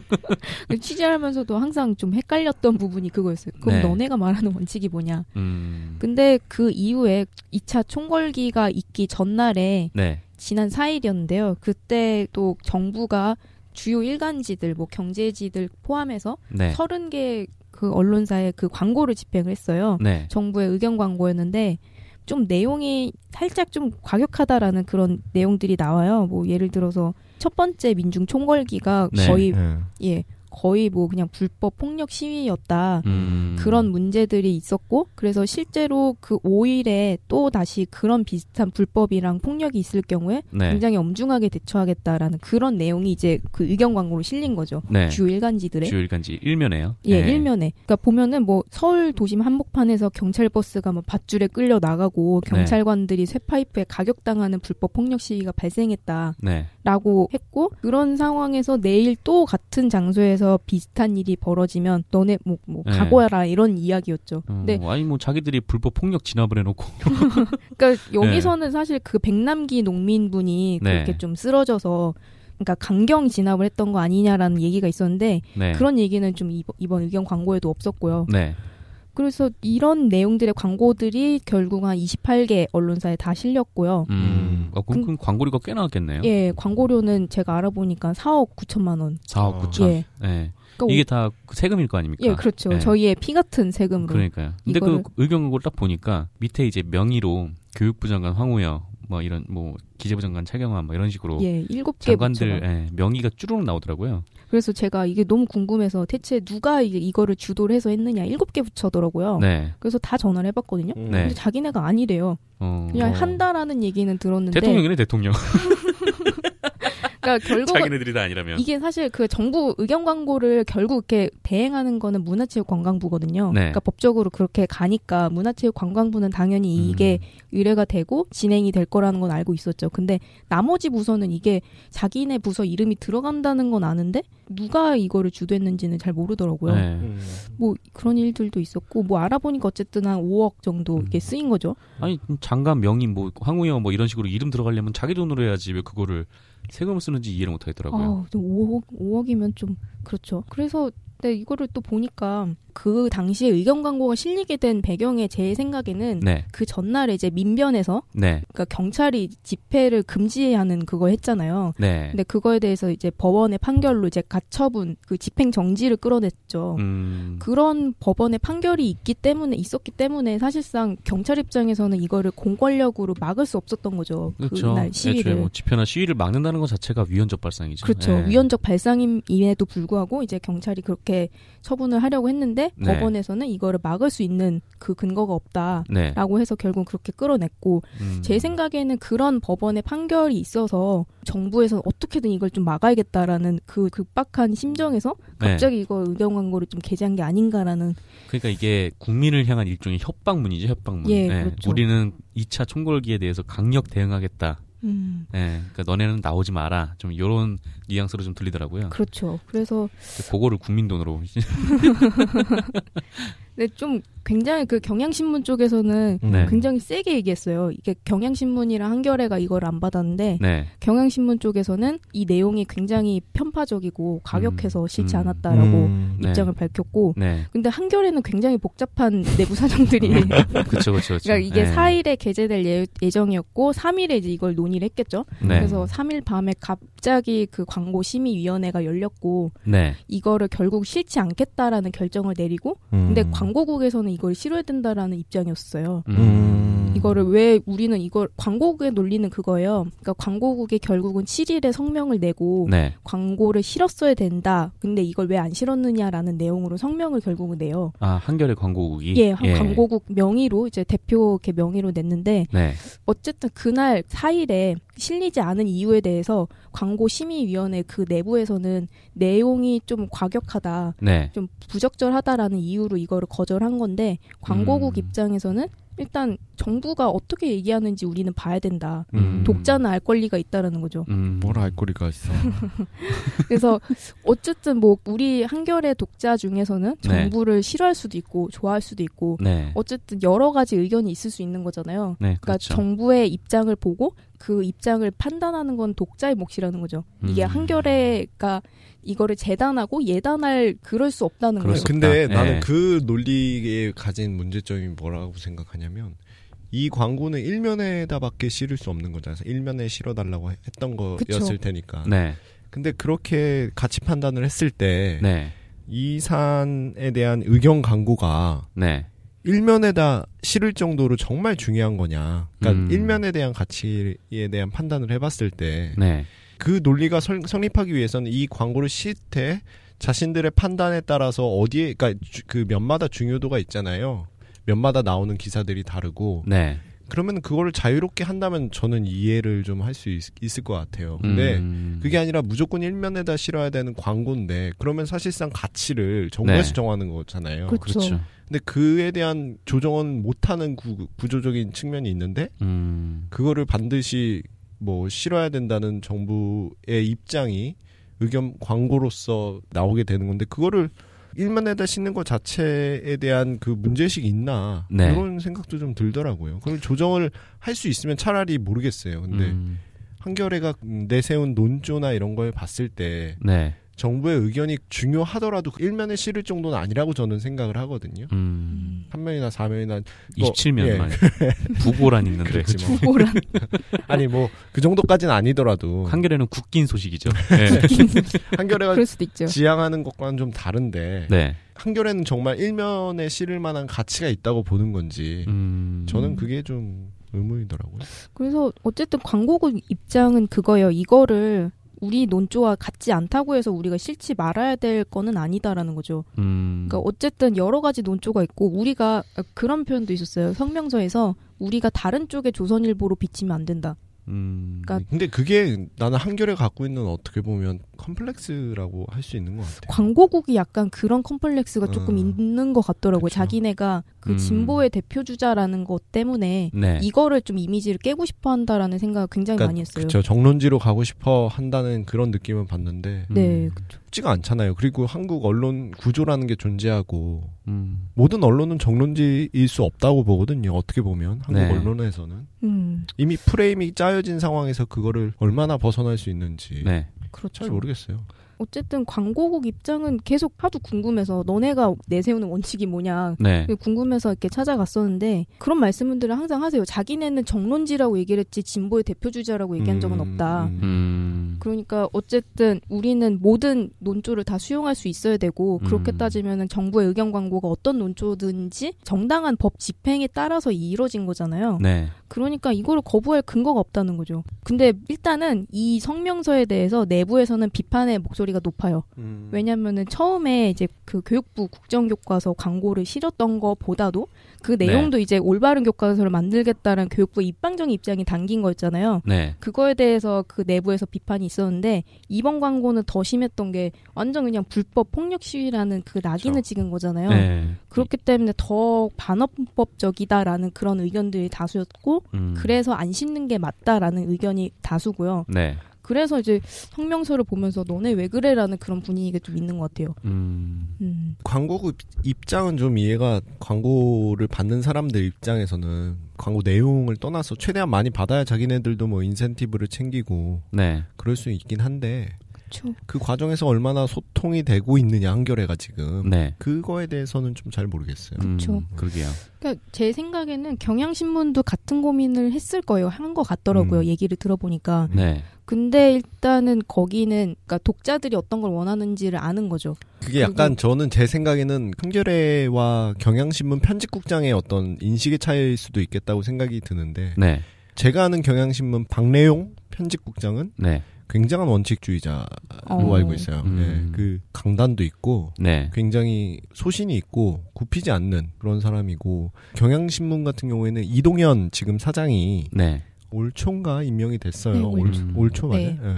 취재하면서도 항상 좀 헷갈렸던 부분이 그거였어요. 그럼 네. 너네가 말하는 원칙이 뭐냐? 음, 근데 그 이후에 2차 총궐기가 있기 전날에 네. 지난 4일이었는데요. 그때 또 정부가 주요 일간지들, 뭐 경제지들 포함해서 네. 30개 그 언론사에 그 광고를 집행을 했어요. 네. 정부의 의견 광고였는데 좀 내용이 살짝 좀 과격하다라는 그런 내용들이 나와요. 뭐 예를 들어서 첫 번째 민중 총궐기가 네. 거의 예. 예 거의 뭐 그냥 불법 폭력 시위였다. 음, 그런 문제들이 있었고 그래서 실제로 그 5일에 또 다시 그런 비슷한 불법이랑 폭력이 있을 경우에 네. 굉장히 엄중하게 대처하겠다라는 그런 내용이 이제 그 의견 광고로 실린 거죠. 네. 주요 일간지들에. 주요 일간지 일면에요. 예, 네. 일면에. 그러니까 보면은 뭐 서울 도심 한복판에서 경찰 버스가 뭐 밧줄에 끌려 나가고 네. 경찰관들이 쇠파이프에 가격당하는 불법 폭력 시위가 발생했다라고 네. 했고 그런 상황에서 내일 또 같은 장소에서 비슷한 일이 벌어지면 너네 뭐, 뭐 네. 각오해라 이런 이야기였죠. 어, 근데 아니 뭐 자기들이 불법 폭력 진압을 해놓고 그러니까 여기서는 사실 그 백남기 농민분이 네. 그렇게 좀 쓰러져서 그러니까 강경 진압을 했던 거 아니냐라는 얘기가 있었는데 네. 그런 얘기는 좀 이번, 이번 의견 광고에도 없었고요. 네. 그래서 이런 내용들의 광고들이 결국 한 28개 언론사에 다 실렸고요. 음. 아, 그럼, 근- 그럼 광고료가 꽤 나 왔겠네요. 예, 광고료는 제가 알아보니까 4억 9천만 원. 4억 어. 9천. 예. 네. 그러니까 이게 다 세금일 거 아닙니까? 예, 그렇죠. 예. 저희의 피 같은 세금으로. 그러니까요. 근데 이거를- 그 의견 광고를 딱 보니까 밑에 이제 명의로 교육부 장관 황우여 뭐 이런 뭐 기재부 장관 차경환 뭐 이런 식으로 예, 일곱 개 장관들. 예, 명의가 쭈르륵 나오더라고요. 그래서 제가 이게 너무 궁금해서 대체 누가 이거를 주도를 해서 했느냐 일곱 개 부처더라고요. 네. 그래서 다 전화를 해봤거든요. 음. 네. 근데 자기네가 아니래요. 어. 그냥 어. 한다라는 얘기는 들었는데. 대통령이네 대통령. 그러니까 결국 자기네들이 다 아니라면. 이게 사실 그 정부 의견 광고를 결국 이렇게 대행하는 거는 문화체육관광부거든요. 네. 그러니까 법적으로 그렇게 가니까 문화체육관광부는 당연히 음. 이게 의뢰가 되고 진행이 될 거라는 건 알고 있었죠. 근데 나머지 부서는 이게 자기네 부서 이름이 들어간다는 건 아는데 누가 이거를 주도했는지는 잘 모르더라고요. 네. 음. 뭐 그런 일들도 있었고 뭐 알아보니까 어쨌든 한 5억 정도 음. 쓰인 거죠. 아니 장관 명의 뭐 황우여 뭐 이런 식으로 이름 들어가려면 자기 돈으로 해야지 왜 그거를 세금을 쓰는지 이해를 못 하겠더라고요. 아, 5억 5억이면 좀 그렇죠. 그래서 근데 이거를 또 보니까 그 당시에 의견 광고가 실리게 된 배경에 제 생각에는 네. 그 전날에 이제 민변에서 네. 그러니까 경찰이 집회를 금지하는 그거 했잖아요. 네. 근데 그거에 대해서 이제 법원의 판결로 이제 가처분 그 집행 정지를 끌어냈죠. 음. 그런 법원의 판결이 있기 때문에 있었기 때문에 사실상 경찰 입장에서는 이거를 공권력으로 막을 수 없었던 거죠. 그렇죠. 그날 애초에 시위를. 뭐 집회나 시위를 막는다는 것 자체가 위헌적 발상이죠. 그렇죠. 예. 위헌적 발상임에도 불구하고 이제 경찰이 그렇게 처분을 하려고 했는데 네. 법원에서는 이거를 막을 수 있는 그 근거가 없다라고 네. 해서 결국 그렇게 끌어냈고 음. 제 생각에는 그런 법원의 판결이 있어서 정부에서는 어떻게든 이걸 좀 막아야겠다라는 그 급박한 심정에서 네. 갑자기 이거 의견 광고를 좀 게재한 게 아닌가라는 그러니까 이게 국민을 향한 일종의 협박문이죠, 협박문. 예, 그렇죠. 우리는 2차 총궐기에 대해서 강력 대응하겠다. 음 예. 그러니까 너네는 나오지 마라. 좀 이런 뉘앙스로 좀 들리더라고요. 그렇죠. 그래서 그거를 국민 돈으로. 근데 좀 굉장히 그 경향신문 쪽에서는 네. 굉장히 세게 얘기했어요. 이게 경향신문이랑 한겨레가 이걸 안 받았는데 네. 경향신문 쪽에서는 이 내용이 굉장히 편파적이고 과격해서 음, 싫지 음. 않았다라고 음. 네. 입장을 밝혔고 네. 근데 한겨레는 굉장히 복잡한 내부 사정들이 그렇죠, 그렇죠. 그러니까 이게 네. 4일에 게재될 예, 예정이었고 3일에 이제 이걸 논의를 했겠죠. 네. 그래서 3일 밤에 갑자기 그 광고 심의위원회가 열렸고 네. 이거를 결국 싫지 않겠다라는 결정을 내리고 음. 근데 광 고국에서는 이걸 싫어야 된다라는 입장이었어요. 음. 이거를 왜 우리는 이걸 광고국의 논리는 그거예요. 그러니까 광고국이 결국은 7일에 성명을 내고 네. 광고를 실었어야 된다. 근데 이걸 왜 안 실었느냐라는 내용으로 성명을 결국은 내요. 아, 한겨레 광고국이. 예, 한 광고국 명의로 이제 대표 이렇게 명의로 냈는데 네. 어쨌든 그날 4일에 실리지 않은 이유에 대해서 광고 심의위원회 그 내부에서는 내용이 좀 과격하다, 네. 좀 부적절하다라는 이유로 이거를 거절한 건데 광고국 음. 입장에서는 일단 정부가 어떻게 얘기하는지 우리는 봐야 된다. 음. 독자는 알 권리가 있다라는 거죠. 음. 뭘알 거리가 있어. 그래서 어쨌든 뭐 우리 한겨레 독자 중에서는 네. 정부를 싫어할 수도 있고 좋아할 수도 있고 네. 어쨌든 여러 가지 의견이 있을 수 있는 거잖아요. 네. 그러니까 그렇죠. 정부의 입장을 보고 그 입장을 판단하는 건 독자의 몫이라는 거죠. 이게 음. 한겨레가 이거를 재단하고 예단할 그럴 수 없다는 거예요. 수 근데 없다. 나는 예. 그 논리에 가진 문제점이 뭐라고 생각하냐면 이 광고는 일면에다밖에 실을 수 없는 거잖아요. 일면에 실어달라고 했던 거였을 그쵸. 테니까. 네. 근데 그렇게 가치 판단을 했을 때 네. 이 사안에 대한 의견 광고가 네. 일면에다 실을 정도로 정말 중요한 거냐. 그러니까 음. 일면에 대한 가치에 대한 판단을 해봤을 때 그 네. 논리가 설- 성립하기 위해서는 이 광고를 실때 자신들의 판단에 따라서 어디에 그러니까 주- 그 면마다 중요도가 있잖아요. 면마다 나오는 기사들이 다르고 네. 그러면 그거를 자유롭게 한다면 저는 이해를 좀 할 수 있을 것 같아요. 근데 음. 그게 아니라 무조건 일면에다 실어야 되는 광고인데 그러면 사실상 가치를 정부에서 네. 정하는 거잖아요. 그- 그렇죠. 근데 그에 대한 조정은 못하는 구, 구조적인 측면이 있는데 음. 그거를 반드시 뭐 실어야 된다는 정부의 입장이 의견 광고로서 나오게 되는 건데 그거를 일면에다 싣는 것 자체에 대한 그 문제의식이 있나 네. 그런 생각도 좀 들더라고요. 그걸 조정을 할 수 있으면 차라리 모르겠어요. 근데 음. 한겨레가 내세운 논조나 이런 걸 봤을 때 네. 정부의 의견이 중요하더라도 그 일면에 실을 정도는 아니라고 저는 생각을 하거든요. 음. 3면이나 4면이나 뭐, 27면 예. 만 부고란 있는데 뭐. 부고란 아니 뭐 그 정도까지는 아니더라도 한겨레는 국긴 소식이죠. 네. 한겨레가 그럴 수도 있죠. 지향하는 것과는 좀 다른데 네. 한겨레는 정말 일면에 실을 만한 가치가 있다고 보는 건지 음. 저는 그게 좀 의문이더라고요. 그래서 어쨌든 광고국 입장은 그거예요. 이거를 우리 논조와 같지 않다고 해서 우리가 싫지 말아야 될 거는 아니다라는 거죠. 음. 그러니까 어쨌든 여러 가지 논조가 있고 우리가 그런 표현도 있었어요. 성명서에서 우리가 다른 쪽의 조선일보로 비치면 안 된다. 음. 그러니까 근데 그게 나는 한겨레 갖고 있는 어떻게 보면 컴플렉스라고 할 수 있는 것 같아요. 광고국이 약간 그런 컴플렉스가 조금 음. 있는 것 같더라고요. 그쵸. 자기네가 그 음. 진보의 대표 주자라는 것 때문에 네. 이거를 좀 이미지를 깨고 싶어 한다라는 생각을 굉장히 그러니까 많이 했어요. 그쵸 정론지로 가고 싶어 한다는 그런 느낌을 받는데 네, 음. 쉽지가 않잖아요. 그리고 한국 언론 구조라는 게 존재하고 음. 모든 언론은 정론지일 수 없다고 보거든요. 어떻게 보면 한국 네. 언론에서는 음, 이미 프레임이 짜여진 상황에서 그거를 얼마나 벗어날 수 있는지 네. 그렇죠. 잘 모르겠어요. 어쨌든 광고국 입장은 계속 하도 궁금해서 너네가 내세우는 원칙이 뭐냐 네. 궁금해서 이렇게 찾아갔었는데 그런 말씀들을 항상 하세요. 자기네는 정론지라고 얘기를 했지 진보의 대표 주자라고 얘기한 적은 음, 없다. 음. 음. 그러니까 어쨌든 우리는 모든 논조를 다 수용할 수 있어야 되고 그렇게 음. 따지면은 정부의 의견 광고가 어떤 논조든지 정당한 법 집행에 따라서 이루어진 거잖아요. 네. 그러니까 이거를 거부할 근거가 없다는 거죠. 근데 일단은 이 성명서에 대해서 내부에서는 비판의 목소리가 높아요. 음. 왜냐면은 처음에 이제 그 교육부 국정교과서 광고를 실었던 거보다도 그 네. 내용도 이제 올바른 교과서를 만들겠다는 교육부 입방적인 입장이 담긴 거였잖아요. 네. 그거에 대해서 그 내부에서 비판이 있었는데 이번 광고는 더 심했던 게 완전 그냥 불법 폭력 시위라는 그 낙인을 그렇죠. 찍은 거잖아요. 네. 그렇기 때문에 더 반헌법적이다라는 그런 의견들이 다수였고 음. 그래서 안 씹는 게 맞다라는 의견이 다수고요. 네. 그래서 이제 성명서를 보면서 너네 왜 그래라는 그런 분위기가 좀 있는 것 같아요. 음. 음. 광고국 입장은 좀 이해가 광고를 받는 사람들 입장에서는 광고 내용을 떠나서 최대한 많이 받아야 자기네들도 뭐 인센티브를 챙기고 네. 그럴 수 있긴 한데 그렇죠. 그 과정에서 얼마나 소통이 되고 있느냐 한겨레가 지금 네. 그거에 대해서는 좀 잘 모르겠어요. 그쵸. 음, 그러게요. 그러니까 제 생각에는 경향신문도 같은 고민을 했을 거예요. 한 것 같더라고요. 음. 얘기를 들어보니까. 네. 근데 일단은 거기는 그러니까 독자들이 어떤 걸 원하는지를 아는 거죠. 그게 약간 저는 제 생각에는 한겨레와 경향신문 편집국장의 어떤 인식의 차이일 수도 있겠다고 생각이 드는데 네. 제가 아는 경향신문 박래용 편집국장은 네. 굉장한 원칙주의자로 어. 알고 있어요. 음. 네, 그 강단도 있고 네. 굉장히 소신이 있고 굽히지 않는 그런 사람이고 경향신문 같은 경우에는 이동현 지금 사장이 네. 올 초인가 임명이 됐어요. 네, 올, 올 초. 올초 맞아요. 네. 예.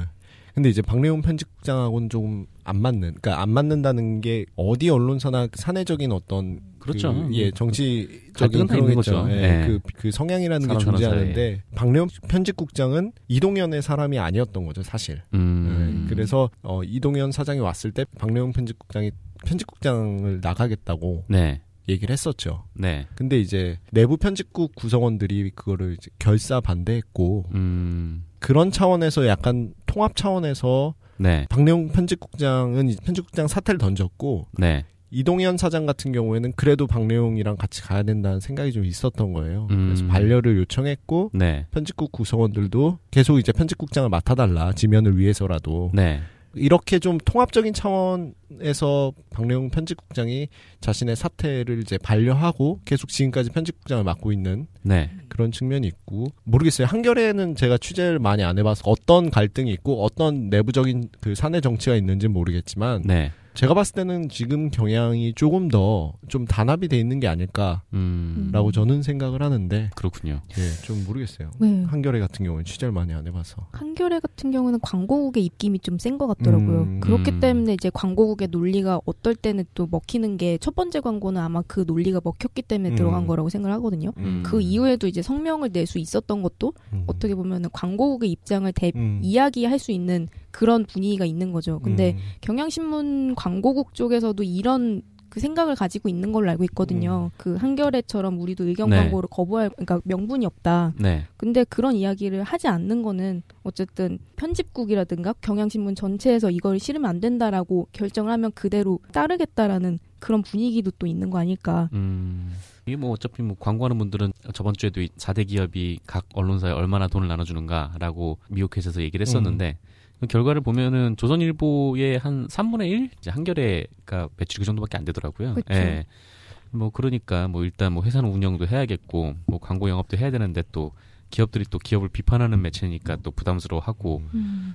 근데 이제 박래용 편집국장하고는 조금 안 맞는, 그러니까 안 맞는다는 게 어디 언론사나 사내적인 어떤 그렇죠. 그, 예, 정치적인 갈등은 다 그런 거죠. 예, 예. 그, 그 성향이라는 게 존재하는데 박래용 편집국장은 이동현의 사람이 아니었던 거죠, 사실. 음. 예, 그래서 어, 이동현 사장이 왔을 때 박래용 편집국장이 편집국장을 나가겠다고 네. 얘기를 했었죠. 네. 근데 이제 내부 편집국 구성원들이 그거를 이제 결사 반대했고 음. 그런 차원에서 약간 통합 차원에서 네. 박래용 편집국장은 편집국장 사태를 던졌고 네. 이동현 사장 같은 경우에는 그래도 박래용이랑 같이 가야 된다는 생각이 좀 있었던 거예요. 음. 그래서 반려를 요청했고 네. 편집국 구성원들도 계속 이제 편집국장을 맡아달라 지면을 위해서라도 네. 이렇게 좀 통합적인 차원에서 박래용 편집국장이 자신의 사태를 이제 반려하고 계속 지금까지 편집국장을 맡고 있는 네. 그런 측면이 있고 모르겠어요. 한겨레는 제가 취재를 많이 안 해봐서 어떤 갈등이 있고 어떤 내부적인 그 사내 정치가 있는지 는 모르겠지만 네. 제가 봤을 때는 지금 경향이 조금 더 좀 단합이 돼 있는 게 아닐까라고 음. 음. 저는 생각을 하는데 그렇군요. 예, 좀 모르겠어요. 네. 한겨레 같은 경우는 취재를 많이 안 해봐서 한겨레 같은 경우는 광고국의 입김이 좀 센 것 같더라고요. 음. 그렇기 음. 때문에 이제 광고국의 논리가 어떨 때는 또 먹히는 게 첫 번째 광고는 아마 그 논리가 먹혔기 때문에 음. 들어간 거라고 생각을 하거든요. 음. 그 이후에도 이제 성명을 낼 수 있었던 것도 음. 어떻게 보면 광고국의 입장을 대, 음. 이야기할 수 있는 그런 분위기가 있는 거죠. 근데 음. 경향신문 광고국 쪽에서도 이런 그 생각을 가지고 있는 걸로 알고 있거든요. 그 한겨레처럼 우리도 의견 네. 광고를 거부할 그러니까 명분이 없다. 네. 근데 그런 이야기를 하지 않는 거는 어쨌든 편집국이라든가 경향신문 전체에서 이걸 싫으면 안 된다라고 결정을 하면 그대로 따르겠다라는 그런 분위기도 또 있는 거 아닐까. 음. 이게 뭐 어차피 뭐 광고하는 분들은 저번 주에도 이 4대 기업이 각 언론사에 얼마나 돈을 나눠주는가라고 미국에서 얘기를 했었는데 그 결과를 보면은 조선일보의 한 3분의 1? 이제 한겨레가 매출이 그 정도밖에 안 되더라고요. 그쵸. 예. 뭐 그러니까 뭐 일단 뭐 회사는 운영도 해야겠고 뭐 광고 영업도 해야 되는데 또 기업들이 또 기업을 비판하는 매체니까 또 부담스러워하고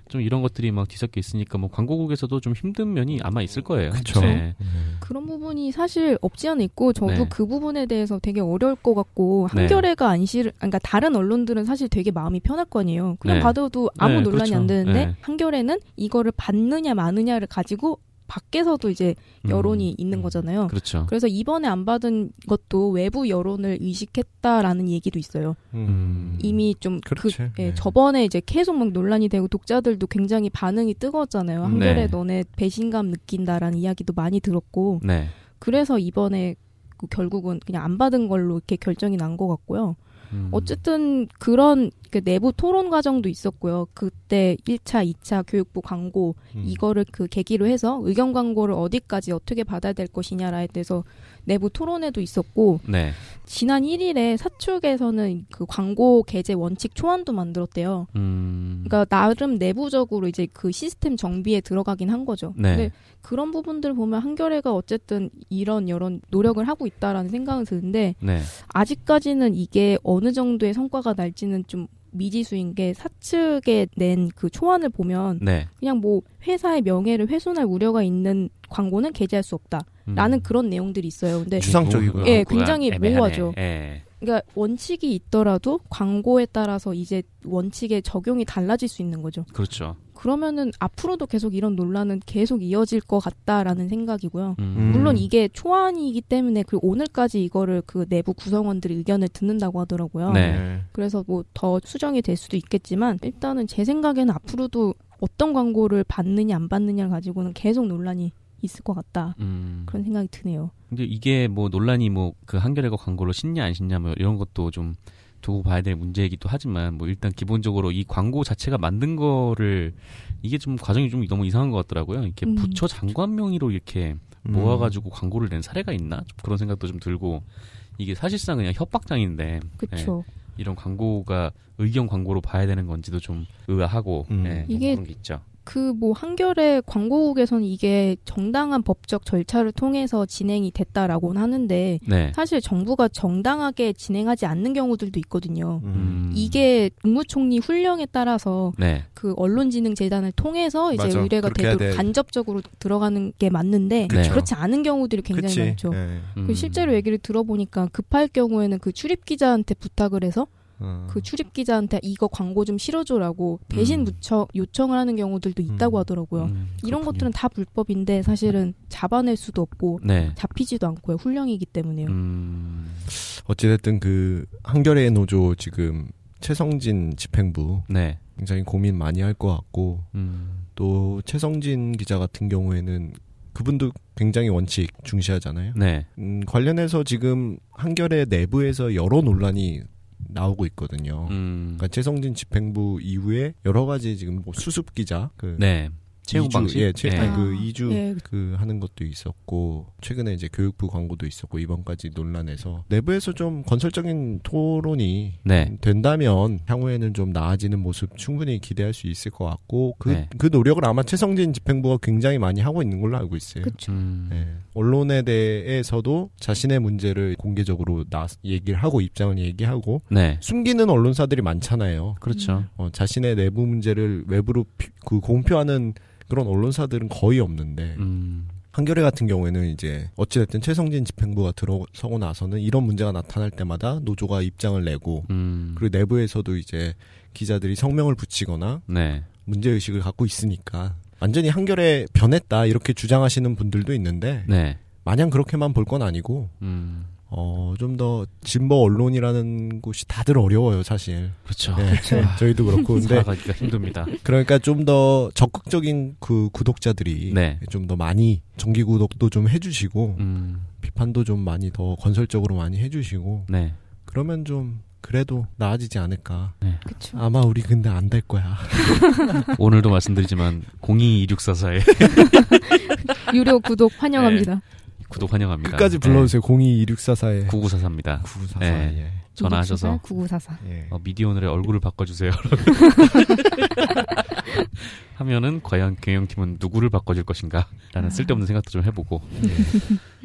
좀 이런 것들이 막 뒤섞여 있으니까 뭐 광고국에서도 좀 힘든 면이 아마 있을 거예요. 그쵸. 네. 그런 부분이 사실 없지 않아 있고 저도 네. 그 부분에 대해서 되게 어려울 것 같고 네. 한겨레가 안 싫, 그러니까 다른 언론들은 사실 되게 마음이 편할 거 아니에요. 그냥 네. 받아도 아무 네, 논란이 그렇죠. 안 되는데 네. 한겨레는 이거를 받느냐 마느냐를 가지고 밖에서도 이제 여론이 음, 있는 거잖아요. 그렇죠. 그래서 이번에 안 받은 것도 외부 여론을 의식했다라는 얘기도 있어요. 음. 이미 좀그 그렇지. 예, 네. 저번에 이제 계속 막 논란이 되고 독자들도 굉장히 반응이 뜨거웠잖아요. 한겨레 네. 너네 배신감 느낀다라는 이야기도 많이 들었고 네. 그래서 이번에 그 결국은 그냥 안 받은 걸로 이렇게 결정이 난 것 같고요. 음. 어쨌든 그런 그 내부 토론 과정도 있었고요. 그때 1차, 2차 교육부 광고 음. 이거를 그 계기로 해서 의견 광고를 어디까지 어떻게 받아야 될 것이냐라에 대해서 내부 토론회도 있었고 네. 지난 1일에 사축에서는 그 광고 게재 원칙 초안도 만들었대요. 음. 그러니까 나름 내부적으로 이제 그 시스템 정비에 들어가긴 한 거죠. 네. 근데 그런 부분들 보면 한겨레가 어쨌든 이런 여런 노력을 하고 있다라는 생각은 드는데 네. 아직까지는 이게 어느 정도의 성과가 날지는 좀 미지수인 게 사측에 낸 그 초안을 보면 네. 그냥 뭐 회사의 명예를 훼손할 우려가 있는 광고는 게재할 수 없다. 음. 라는 그런 내용들이 있어요. 근데 추상적이고요. 예, 굉장히 애매하네. 모호하죠. 예. 그러니까 원칙이 있더라도 광고에 따라서 이제 원칙의 적용이 달라질 수 있는 거죠. 그렇죠. 그러면은 앞으로도 계속 이런 논란은 계속 이어질 것 같다라는 생각이고요. 음. 물론 이게 초안이기 때문에 그 오늘까지 이거를 그 내부 구성원들의 의견을 듣는다고 하더라고요. 네. 그래서 뭐 더 수정이 될 수도 있겠지만 일단은 제 생각에는 앞으로도 어떤 광고를 받느냐 안 받느냐를 가지고는 계속 논란이 있을 것 같다. 음. 그런 생각이 드네요. 근데 이게 뭐 논란이 뭐 그 한겨레가 광고를 신냐 안 신냐 뭐 이런 것도 좀 두고 봐야 될 문제이기도 하지만 뭐 일단 기본적으로 이 광고 자체가 만든 거를 이게 좀 과정이 좀 너무 이상한 것 같더라고요. 이렇게 음, 부처 장관 명의로 이렇게 음. 모아가지고 광고를 낸 사례가 있나 좀 그런 생각도 좀 들고 이게 사실상 그냥 협박장인데 그렇죠. 이런 광고가 의견 광고로 봐야 되는 건지도 좀 의아하고 음. 예, 뭐 이게 그런 게 있죠. 그 뭐 한겨레 광고국에서는 이게 정당한 법적 절차를 통해서 진행이 됐다라고는 하는데 네. 사실 정부가 정당하게 진행하지 않는 경우들도 있거든요. 음. 이게 국무총리 훈령에 따라서 네. 그 언론진흥재단을 통해서 이제 맞아. 의뢰가 되도록 돼. 간접적으로 들어가는 게 맞는데 그쵸. 그렇지 않은 경우들이 굉장히 그치. 많죠. 예. 음. 그 실제로 얘기를 들어보니까 급할 경우에는 그 출입 기자한테 부탁을 해서 어. 그 출입 기자한테 이거 광고 좀 실어줘라고 대신 음. 무쳐 요청을 하는 경우들도 있다고 음. 하더라고요. 음, 이런 그렇군요. 것들은 다 불법인데 사실은 잡아낼 수도 없고 네. 잡히지도 않고요. 훈령이기 때문에요. 음. 어찌됐든 그 한겨레 노조 지금 최성진 집행부 네. 굉장히 고민 많이 할 것 같고 음. 또 최성진 기자 같은 경우에는 그분도 굉장히 원칙 중시하잖아요. 네. 음, 관련해서 지금 한겨레 내부에서 여러 논란이 나오고 있거든요. 음. 그러니까 최성진 집행부 이후에 여러 가지 지금 뭐 수습 기자 그 네. 채용 이주, 방식. 예, 채, 예. 아니, 그 아, 이주 예. 그 하는 것도 있었고 최근에 이제 교육부 광고도 있었고 이번까지 논란에서 내부에서 좀 건설적인 토론이 네. 된다면 향후에는 좀 나아지는 모습 충분히 기대할 수 있을 것 같고 그, 네. 그 노력을 아마 최성진 집행부가 굉장히 많이 하고 있는 걸로 알고 있어요. 음. 네. 언론에 대해서도 자신의 문제를 공개적으로 나 얘기를 하고 입장을 얘기하고 네. 숨기는 언론사들이 많잖아요. 그렇죠. 어, 자신의 내부 문제를 외부로 피- 그 공표하는 그런 언론사들은 거의 없는데 음. 한겨레 같은 경우에는 이제 어찌됐든 최성진 집행부가 들어서고 나서는 이런 문제가 나타날 때마다 노조가 입장을 내고 음. 그리고 내부에서도 이제 기자들이 성명을 붙이거나 네. 문제 의식을 갖고 있으니까 완전히 한겨레 변했다 이렇게 주장하시는 분들도 있는데 네. 마냥 그렇게만 볼 건 아니고 음. 어, 좀 더 진보 언론이라는 곳이 다들 어려워요, 사실. 그렇죠. 네, 저희도 그렇고 근데 살아가기가 힘듭니다. 그러니까 좀 더 적극적인 그 구독자들이 네. 좀더 많이 정기 구독도 좀 해주시고 음, 비판도 좀 많이 더 건설적으로 많이 해주시고 네. 그러면 좀 그래도 나아지지 않을까. 그쵸. 아마 우리 근데 안 될 거야. 오늘도 말씀드리지만 022644에 유료 구독 환영합니다. 구독 환영합니다. 끝까지 불러주세요. 022644에 9944입니다. 9944. 네. 예. 전화하셔서 9944. 예. 어, 미디오늘의 얼굴을 바꿔주세요. 하면은 과연 경영팀은 누구를 바꿔줄 것인가? 라는 쓸데없는 생각도 좀 해보고.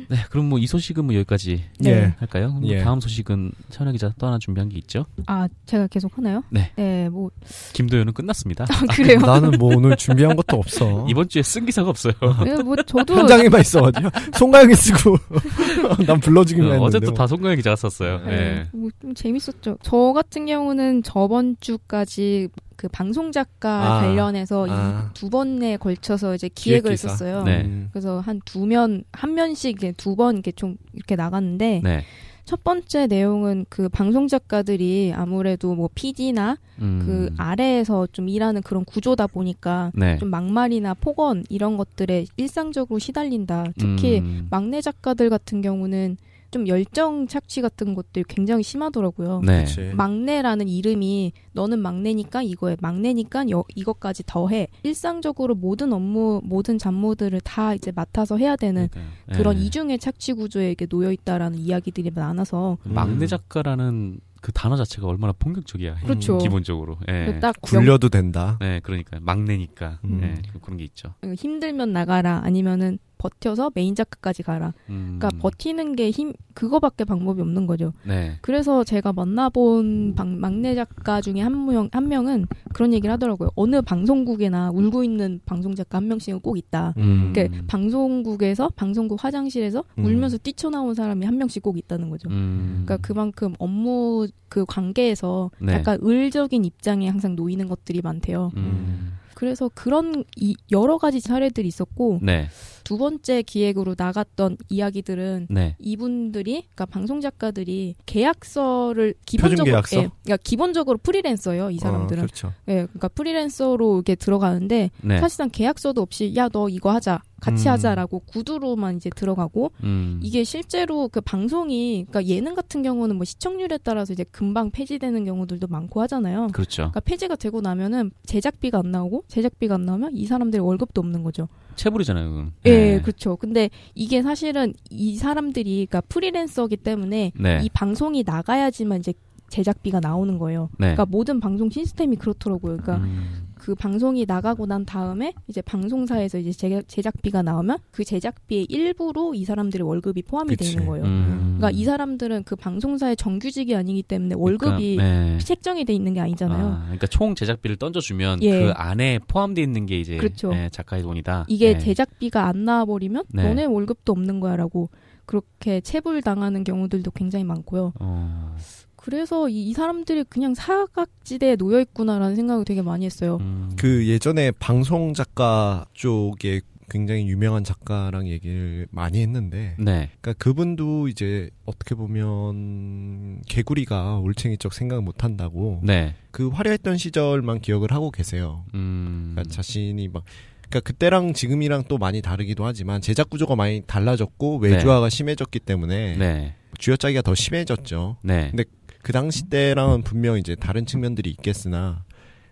네, 그럼 뭐 이 소식은 뭐 여기까지 네. 예. 할까요? 그럼 예. 다음 소식은 차은아 기자 또 하나 준비한 게 있죠? 아, 제가 계속 하나요? 네. 네, 뭐, 김도현은 끝났습니다. 아, 그래요? 나는 뭐 오늘 준비한 것도 없어. 이번 주에 쓴 기사가 없어요. 네, 뭐, 저도. 현장에만 있어가지고 송가영이 쓰고 난 불러주기만 했는데. 어제 또다 송가영 기자가 썼어요. 네. 예. 뭐, 좀 재밌었죠. 저 같은 경우는 저번 주까지 그 방송 작가 아. 관련해서 아. 이두 번에 걸쳐서 이제 기획을 기획기사. 했었어요. 네. 음. 그래서 한 두 면, 한 면씩 두 번 이렇게 좀 이렇게 나갔는데, 네. 첫 번째 내용은 그 방송 작가들이 아무래도 뭐 PD나 음. 그 아래에서 좀 일하는 그런 구조다 보니까 네. 좀 막말이나 폭언 이런 것들에 일상적으로 시달린다. 특히 음. 막내 작가들 같은 경우는 좀 열정 착취 같은 것들이 굉장히 심하더라고요. 네. 그치. 막내라는 이름이 너는 막내니까 이거에 막내니까 여- 이것까지 더해 일상적으로 모든 업무 모든 잡무들을 다 이제 맡아서 해야 되는 그러니까요. 그런 예. 이중의 착취 구조에 이렇게 놓여 있다라는 이야기들이 많아서 그 막내 음. 작가라는 그 단어 자체가 얼마나 폭력적이야. 그렇죠. 기본적으로. 예. 딱 명- 굴려도 된다. 네, 그러니까 막내니까. 음. 예, 그런 게 있죠. 힘들면 나가라 아니면은 버텨서 메인 작가까지 가라. 음. 그러니까 버티는 게 힘 그거밖에 방법이 없는 거죠. 네. 그래서 제가 만나본 방- 막내 작가 중에 한 명, 한 명은 그런 얘기를 하더라고요. 어느 방송국에나 울고 있는 방송 작가 한 명씩은 꼭 있다. 음. 그러니까 방송국에서 방송국 화장실에서 음. 울면서 뛰쳐나온 사람이 한 명씩 꼭 있다는 거죠. 음. 그러니까 그만큼 업무 그 관계에서 네. 약간 을적인 입장에 항상 놓이는 것들이 많대요. 음. 그래서 그런 이 여러 가지 사례들이 있었고 네. 두 번째 기획으로 나갔던 이야기들은 네. 이분들이 그러니까 방송 작가들이 계약서를 기본적으로 계약서? 예, 그러니까 기본적으로 프리랜서예요 이 사람들은 어, 그렇죠. 예, 그러니까 프리랜서로 이렇게 들어가는데 네. 사실상 계약서도 없이 야 너 이거 하자 같이 음. 하자라고 구두로만 이제 들어가고 음. 이게 실제로 그 방송이 그러니까 예능 같은 경우는 뭐 시청률에 따라서 이제 금방 폐지되는 경우들도 많고 하잖아요. 그렇죠. 그러니까 폐지가 되고 나면은 제작비가 안 나오고 제작비가 안 나오면 이 사람들이 월급도 없는 거죠. 체불이잖아요, 그건. 예, 네. 그렇죠. 근데 이게 사실은 이 사람들이 그러니까 프리랜서기 때문에 네. 이 방송이 나가야지만 이제 제작비가 나오는 거예요. 네. 그러니까 모든 방송 시스템이 그렇더라고요. 그러니까 음. 그 방송이 나가고 난 다음에 이제 방송사에서 이제 제작, 제작비가 나오면 그 제작비의 일부로 이 사람들의 월급이 포함이 그치. 되는 거예요. 음. 그러니까 이 사람들은 그 방송사의 정규직이 아니기 때문에 월급이 그러니까, 네. 책정이 돼 있는 게 아니잖아요. 아, 그러니까 총 제작비를 던져주면 예. 그 안에 포함되어 있는 게 이제 그렇죠. 예, 작가의 돈이다. 이게 네. 제작비가 안 나와버리면 네. 너네 월급도 없는 거야라고 그렇게 체불 당하는 경우들도 굉장히 많고요. 어, 그래서 이, 이 사람들이 그냥 사각지대에 놓여 있구나라는 생각을 되게 많이 했어요. 음. 그 예전에 방송 작가 쪽에 굉장히 유명한 작가랑 얘기를 많이 했는데, 네. 그러니까 그분도 이제 어떻게 보면 개구리가 올챙이적 생각 못 한다고 네. 그 화려했던 시절만 기억을 하고 계세요. 음. 그러니까 자신이 막 그러니까 그때랑 지금이랑 또 많이 다르기도 하지만 제작 구조가 많이 달라졌고 외주화가 심해졌기 때문에 네. 쥐어짜기가 더 심해졌죠. 네. 근데 그 당시 때랑은 분명 이제 다른 측면들이 있겠으나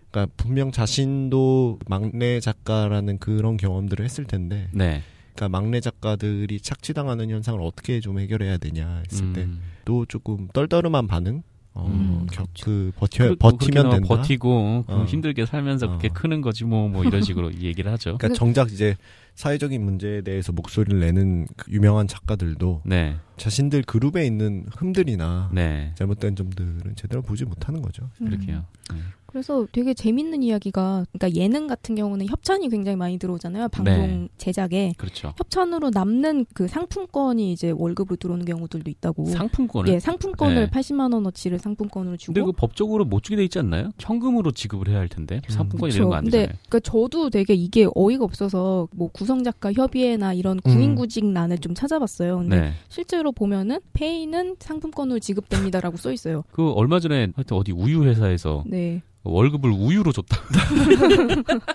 그러니까 분명 자신도 막내 작가라는 그런 경험들을 했을 텐데 네. 그러니까 막내 작가들이 착취당하는 현상을 어떻게 좀 해결해야 되냐 했을 때 음. 또 조금 떨떠름한 반응 어, 음, 겨- 그렇죠. 그 버텨 그리고 버티면 그렇게 된다. 버티고 어. 힘들게 살면서 그렇게 어. 크는 거지 뭐뭐 이런 식으로 얘기를 하죠. 그러니까 정작 이제 사회적인 문제에 대해서 목소리를 내는 그 유명한 작가들도 네. 자신들 그룹에 있는 흠들이나 네. 잘못된 점들은 제대로 보지 못하는 거죠. 그렇게요. 네. 그래서 되게 재밌는 이야기가 그러니까 예능 같은 경우는 협찬이 굉장히 많이 들어오잖아요. 방송 네. 제작에 그렇죠. 협찬으로 남는 그 상품권이 이제 월급으로 들어오는 경우들도 있다고. 상품권을. 예, 상품권을 네. 80만 원어치를 상품권으로 주고. 근데 그 법적으로 못 주게 돼 있지 않나요? 현금으로 지급을 해야 할 텐데 음. 상품권이 그쵸. 되는 거안 근데 되잖아요. 그러니까 저도 되게 이게 어이가 없어서 뭐 구성 작가 협의회나 이런 구인구직란을 좀 찾아봤어요. 근데 네. 실제로 보면은 페이는 상품권으로 지급됩니다라고 써 있어요. 그 얼마 전에 하여튼 어디 우유 회사에서 네. 월급을 우유로 줬다.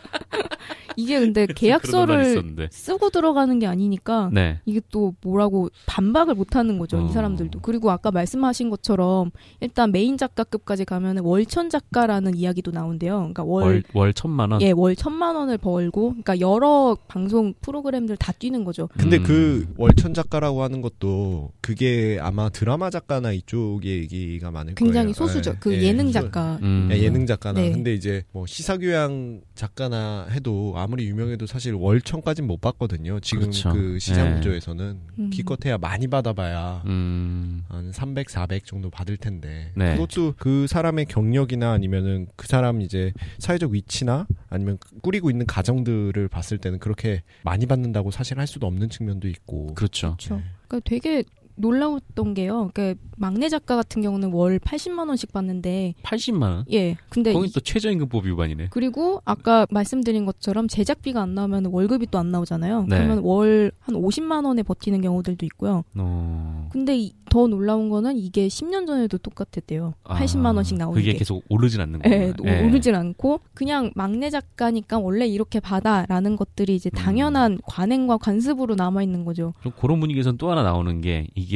이게 근데 계약서를. 쓰고 들어가는 게 아니니까 네. 이게 또 뭐라고 반박을 못 하는 거죠, 어. 이 사람들도. 그리고 아까 말씀하신 것처럼 일단 메인 작가급까지 가면은 월천 작가라는 이야기도 나온대요. 그러니까 월, 월, 월 천만 원. 예, 월 천만 원을 벌고, 그러니까 여러 방송 프로그램들 다 뛰는 거죠. 근데 음. 그 월천 작가라고 하는 것도 그게 아마 드라마 작가나 이쪽의 얘기가 많을 굉장히 거예요. 소수죠. 예, 그 예, 소- 작가. 음. 예, 예능 작가 나 네. 근데 이제 뭐 시사교양 작가나 해도 아무리 유명해도 사실 월천까진 못 받거든요. 지금 그렇죠. 그 시장 네. 구조에서는 음. 기껏해야 많이 받아봐야 음. 한 300, 400 정도 받을 텐데 네. 그것도 그 사람의 경력이나 아니면은 그 사람 이제 사회적 위치나 아니면 꾸리고 있는 가정들을 봤을 때는 그렇게 많이 받는다고 사실 할 수도 없는 측면도 있고 그렇죠. 그렇죠. 그러니까 되게 놀라웠던 게요. 그러니까 막내 작가 같은 경우는 월 80만 원씩 받는데 80만 원. 예. 근데 거긴 이- 또 최저임금법 위반이네. 그리고 아까 말씀드린 것처럼 제작비가 안 나오면 월급이 또 안 나오잖아요. 네. 그러면 월 한 50만 원에 버티는 경우들도 있고요. 어. 근데 이- 더 놀라운 거는 이게 10년 전에도 똑같았대요. 아, 80만 원씩 나오는 그게 게. 계속 오르진 않는 거예요. 예, 오- 오르진 않고 그냥 막내 작가니까 원래 이렇게 받아라는 것들이 이제 음. 당연한 관행과 관습으로 남아 있는 거죠. 그럼 그런 분위기에서는 또 하나 나오는 게 이게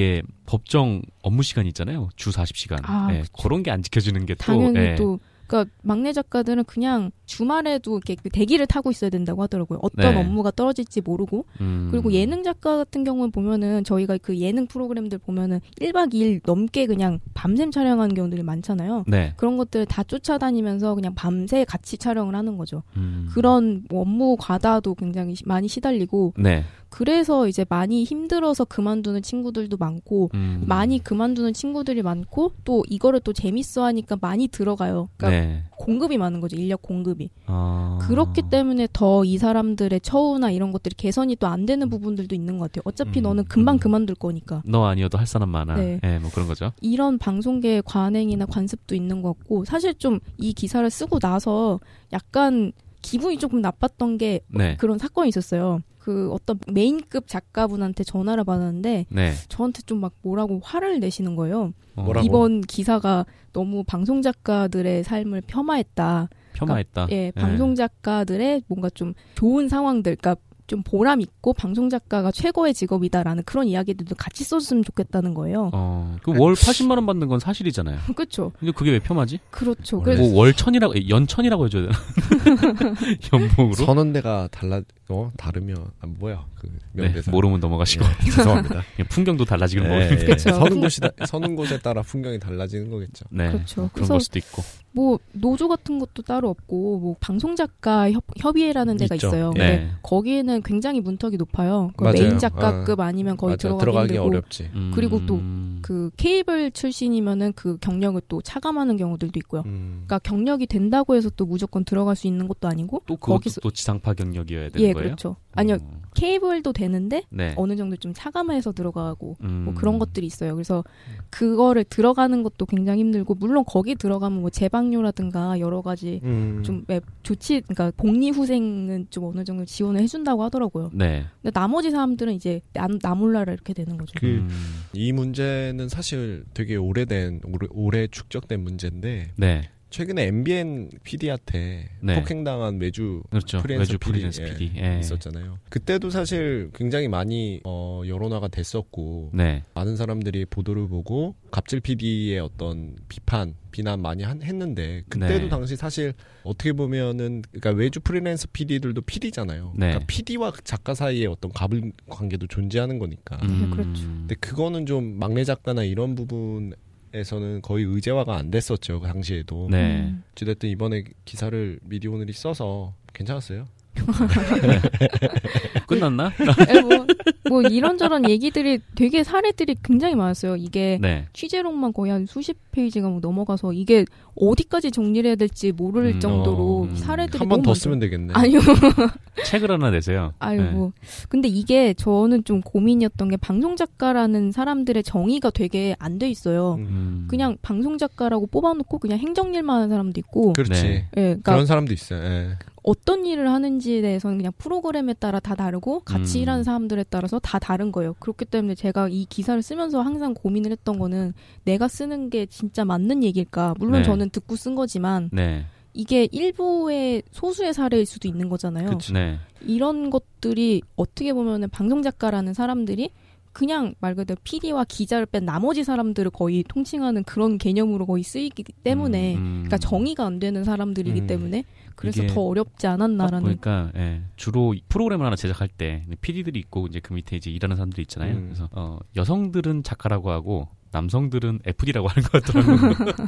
법정 업무 시간 있잖아요. 주 40시간. 아, 예. 그런 게 안 지켜지는 게 또. 당연히 예. 또 그러니까 막내 작가들은 그냥 주말에도 이렇게 그 대기를 타고 있어야 된다고 하더라고요. 어떤 네. 업무가 떨어질지 모르고 음. 그리고 예능 작가 같은 경우는 보면은 저희가 그 예능 프로그램들 보면은 1박 2일 넘게 그냥 밤샘 촬영하는 경우들이 많잖아요. 네. 그런 것들 다 쫓아다니면서 그냥 밤새 같이 촬영을 하는 거죠. 음. 그런 뭐 업무 과다도 굉장히 시- 많이 시달리고 네. 그래서 이제 많이 힘들어서 그만두는 친구들도 많고 음. 많이 그만두는 친구들이 많고 또 이거를 또 재밌어 하니까 많이 들어가요. 그러니까 네. 공급이 많은 거죠. 인력 공급이. 아. 그렇기 때문에 더 이 사람들의 처우나 이런 것들이 개선이 또 안 되는 부분들도 있는 것 같아요. 어차피 음, 너는 금방 음. 그만둘 거니까. 너 아니어도 할 사람 많아. 네. 예, 뭐 그런 거죠. 이런 방송계의 관행이나 관습도 있는 것 같고 사실 좀 이 기사를 쓰고 나서 약간 기분이 조금 나빴던 게 네. 그런 사건이 있었어요. 그 어떤 메인급 작가분한테 전화를 받았는데 네. 저한테 좀 막 뭐라고 화를 내시는 거예요. 어, 뭐라고? 이번 기사가 너무 방송 작가들의 삶을 폄하했다. 폄하했다. 예, 방송 작가들의 뭔가 좀 좋은 상황들, 그러니까 좀 보람 있고 방송 작가가 최고의 직업이다라는 그런 이야기들도 같이 써줬으면 좋겠다는 거예요. 어, 그월 80만 원 받는 건 사실이잖아요. 그렇죠, 근데 그게 왜 폄하지? 그렇죠. 원래 그래서 뭐 월천이라고 연천이라고 해줘야 되나? 연봉으로? 서는 데가 달라 어 다르면 아, 뭐야 그 네, 명대사 모르면 넘어가시고 예, 죄송합니다. 풍경도 달라지는 예, 거니까. 예. 그쵸. 서는 곳이 서는 곳에 따라 풍경이 달라지는 거겠죠. 네. 그렇죠. 그런 그래서 걸 수도 있고. 뭐 노조 같은 것도 따로 없고 뭐 방송 작가 협, 협의회라는 데가 있죠. 있어요. 예. 근데 네. 거기에는 굉장히 문턱이 높아요. 그 맞아요. 메인 작가급 아니면 거의 맞아 들어가기 들어가기 힘들고 어렵지. 그리고 또 음. 그 케이블 출신이면은 그 경력을 또 차감하는 경우들도 있고요. 음. 그러니까 경력이 된다고 해서 또 무조건 들어갈 수 있는 것도 아니고 또 그것도 거기서- 또 지상파 경력이어야 되는 예 거예요? 그렇죠. 아니요 어. 케이블도 되는데 네. 어느 정도 좀 차감해서 들어가고 음. 뭐 그런 것들이 있어요. 그래서 그거를 들어가는 것도 굉장히 힘들고 물론 거기 들어가면 뭐 재방 료라든가 여러 가지 음. 좀왜 조치 그러니까 복리 후생은 좀 어느 정도 지원을 해준다고 하더라고요. 네. 근데 나머지 사람들은 이제 나, 나 몰라라 이렇게 되는 거죠. 그- 음. 이 문제는 사실 되게 오래된 오래, 오래 축적된 문제인데 네. 최근에 MBN PD한테 네. 폭행당한 외주 그렇죠. 프리랜서 PD, 예. 예. 있었잖아요. 그때도 사실 굉장히 많이 어, 여론화가 됐었고 네. 많은 사람들이 보도를 보고 갑질 PD의 어떤 비판, 비난 많이 한- 했는데 그때도 네. 당시 사실 어떻게 보면은 그러니까 외주 프리랜서 PD들도 PD잖아요. 네. 그러니까 PD와 작가 사이에 어떤 갑을 관계도 존재하는 거니까. 음. 그렇죠. 근데 그거는 좀 막내 작가나 이런 부분 에서는 거의 의제화가 안 됐었죠. 그 당시에도. 네. 음. 어찌됐든 이번에 기사를 미디어 오늘이 써서 괜찮았어요. 끝났나? 예, 뭐, 뭐 이런저런 얘기들이 되게 사례들이 굉장히 많았어요. 이게 네. 취재록만 거의 한 수십 페이지가 막 넘어가서 이게 어디까지 정리를 해야 될지 모를 음, 정도로 어, 사례들이 한 번 더. 쓰면 되겠네. 아니요. 책을 하나 내세요. 아유 네. 뭐 근데 이게 저는 좀 고민이었던 게 방송 작가라는 사람들의 정의가 되게 안 돼 있어요. 음, 음. 그냥 방송 작가라고 뽑아놓고 그냥 행정일만 하는 사람도 있고, 그렇지. 네. 예, 그러니까 그런 사람도 있어요. 예. 어떤 일을 하는지에 대해서는 그냥 프로그램에 따라 다 다르고 같이 음. 일하는 사람들에 따라서 다 다른 거예요. 그렇기 때문에 제가 이 기사를 쓰면서 항상 고민을 했던 거는 내가 쓰는 게 진짜 맞는 얘기일까? 물론 네. 저는 듣고 쓴 거지만 네. 이게 일부의 소수의 사례일 수도 있는 거잖아요. 그치. 네. 이런 것들이 어떻게 보면은 방송 작가라는 사람들이 그냥 말 그대로 PD와 기자를 뺀 나머지 사람들을 거의 통칭하는 그런 개념으로 거의 쓰이기 때문에 음, 그러니까 정의가 안 되는 사람들이기 음. 때문에 그래서 더 어렵지 딱 않았나라는 보니까 예, 주로 프로그램을 하나 제작할 때 PD들이 있고 이제 그 밑에 이제 일하는 사람들이 있잖아요. 음. 그래서 어, 여성들은 작가라고 하고 남성들은 FD라고 하는 것 같더라고요.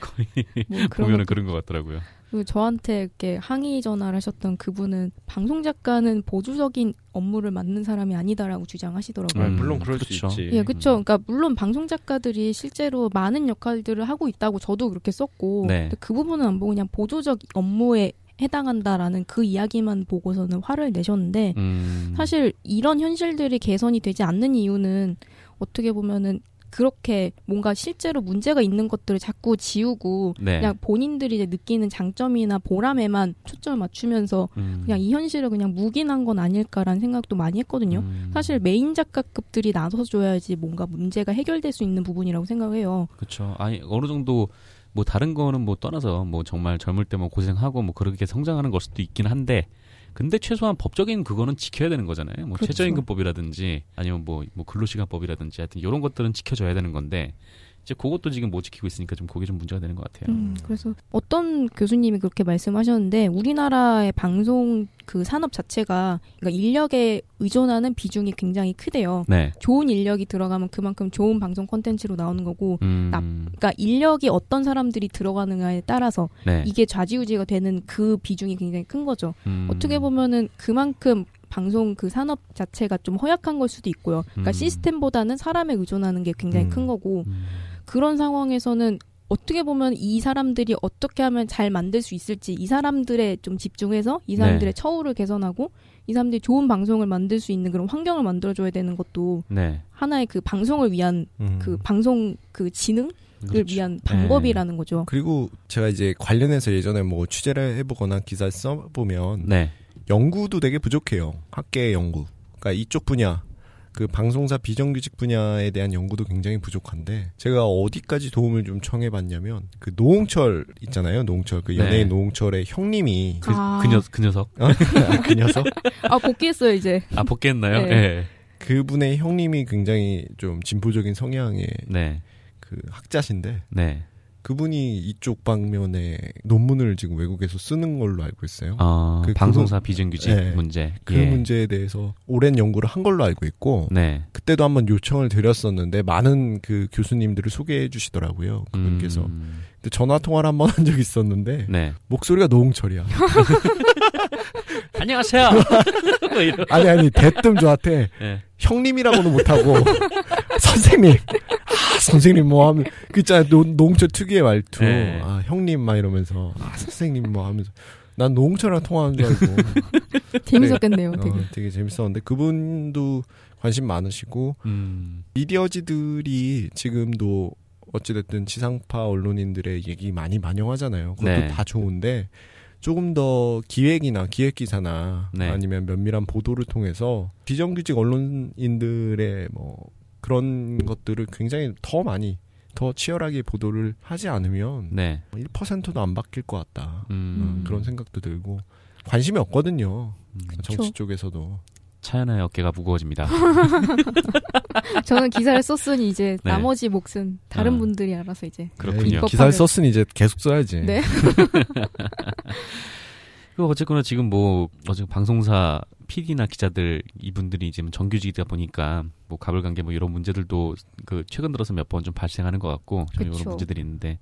거의 뭐 보면은 그런 것 같더라고요. 저한테 이렇게 항의 전화를 하셨던 그분은 방송 작가는 보조적인 업무를 맡는 사람이 아니다라고 주장하시더라고요. 아, 음, 물론 그럴 그렇죠. 수 있지. 예, 그렇죠. 그러니까 물론 방송 작가들이 실제로 많은 역할들을 하고 있다고 저도 그렇게 썼고, 네. 근데 그 부분은 안 보고 그냥 보조적 업무에 해당한다라는 그 이야기만 보고서는 화를 내셨는데 음, 사실 이런 현실들이 개선이 되지 않는 이유는 어떻게 보면은 그렇게 뭔가 실제로 문제가 있는 것들을 자꾸 지우고 네. 그냥 본인들이 이제 느끼는 장점이나 보람에만 초점을 맞추면서 음, 그냥 이 현실을 그냥 묵인한 건 아닐까라는 생각도 많이 했거든요. 음, 사실 메인 작가급들이 나서줘야지 뭔가 문제가 해결될 수 있는 부분이라고 생각해요. 그렇죠. 아니 어느 정도 뭐 다른 거는 뭐 떠나서 뭐 정말 젊을 때 뭐 고생하고 뭐 그렇게 성장하는 걸 수도 있긴 한데 근데 최소한 법적인 그거는 지켜야 되는 거잖아요. 뭐 그렇죠. 최저임금법이라든지 아니면 뭐, 뭐 근로시간법이라든지 하여튼 이런 것들은 지켜줘야 되는 건데 이제 그것도 지금 못 지키고 있으니까 좀 그게 좀 문제가 되는 것 같아요. 음, 그래서 어떤 교수님이 그렇게 말씀하셨는데 우리나라의 방송 그 산업 자체가 그러니까 인력에 의존하는 비중이 굉장히 크대요. 네. 좋은 인력이 들어가면 그만큼 좋은 방송 콘텐츠로 나오는 거고 음, 나- 그러니까 인력이 어떤 사람들이 들어가느냐에 따라서 네. 이게 좌지우지가 되는 그 비중이 굉장히 큰 거죠. 음, 어떻게 보면은 그만큼 방송 그 산업 자체가 좀 허약한 걸 수도 있고요. 그러니까 음. 시스템보다는 사람에 의존하는 게 굉장히 음. 큰 거고 음, 그런 상황에서는 어떻게 보면 이 사람들이 어떻게 하면 잘 만들 수 있을지 이 사람들의 좀 집중해서 이 사람들의 네. 처우를 개선하고 이 사람들이 좋은 방송을 만들 수 있는 그런 환경을 만들어줘야 되는 것도 네. 하나의 그 방송을 위한 음. 그 방송 그 지능을 그렇죠. 위한 방법이라는 거죠. 그리고 제가 이제 관련해서 예전에 뭐 취재를 해보거나 기사를 써보면 네. 연구도 되게 부족해요. 학계 연구. 그러니까 이쪽 분야, 그 방송사 비정규직 분야에 대한 연구도 굉장히 부족한데 제가 어디까지 도움을 좀 청해봤냐면 그 노홍철 있잖아요. 노홍철 그 연예인 네. 노홍철의 형님이 그, 아. 그, 녀, 그 녀석 아, 그 녀석 아 복귀했어요 이제. 아 복귀했나요? 네. 네. 그분의 형님이 굉장히 좀 진보적인 성향의 네. 그 학자신데 네. 그분이 이쪽 방면의 논문을 지금 외국에서 쓰는 걸로 알고 있어요. 어, 그- 방송사 비정규직 네. 문제. 그 예. 문제에 대해서 오랜 연구를 한 걸로 알고 있고 네. 그때도 한번 요청을 드렸었는데 많은 그 교수님들을 소개해 주시더라고요. 그분께서. 음, 근데 전화 통화를 한 번 한 적이 있었는데 네. 목소리가 노홍철이야. 안녕하세요. 뭐 이런. 아니 아니 대뜸 저한테 네. 형님이라고는 못하고 선생님. 아 선생님 뭐 하면 그 있잖아요 노, 노홍철 특유의 말투. 네. 아 형님 막 이러면서 아 선생님 뭐 하면서 난 노홍철이랑 통화하는 줄 알고 재밌었겠네요. 되게. 어, 되게 재밌었는데 그분도 관심 많으시고 음, 미디어지들이 지금도 어찌됐든 지상파 언론인들의 얘기 많이 반영하잖아요. 그것도 네. 다 좋은데 조금 더 기획이나 기획 기사나 네. 아니면 면밀한 보도를 통해서 비정규직 언론인들의 뭐 그런 것들을 굉장히 더 많이 더 치열하게 보도를 하지 않으면 네. 1%도 안 바뀔 것 같다. 음, 어, 그런 생각도 들고 관심이 없거든요. 음, 정치. 쪽에서도. 차연아의 어깨가 무거워집니다. 저는 기사를 썼으니 이제 네. 나머지 몫은 다른 아. 분들이 알아서 이제 그렇군요. 에이, 비법하게. 기사를 썼으니 이제 계속 써야지. 네. 그 어쨌거나 지금 뭐 어제 방송사 PD나 기자들 이분들이 지금 정규직이다 보니까 뭐 가불관계 뭐 이런 문제들도 그 최근 들어서 몇 번 좀 발생하는 것 같고 좀 이런. 문제들이 있는데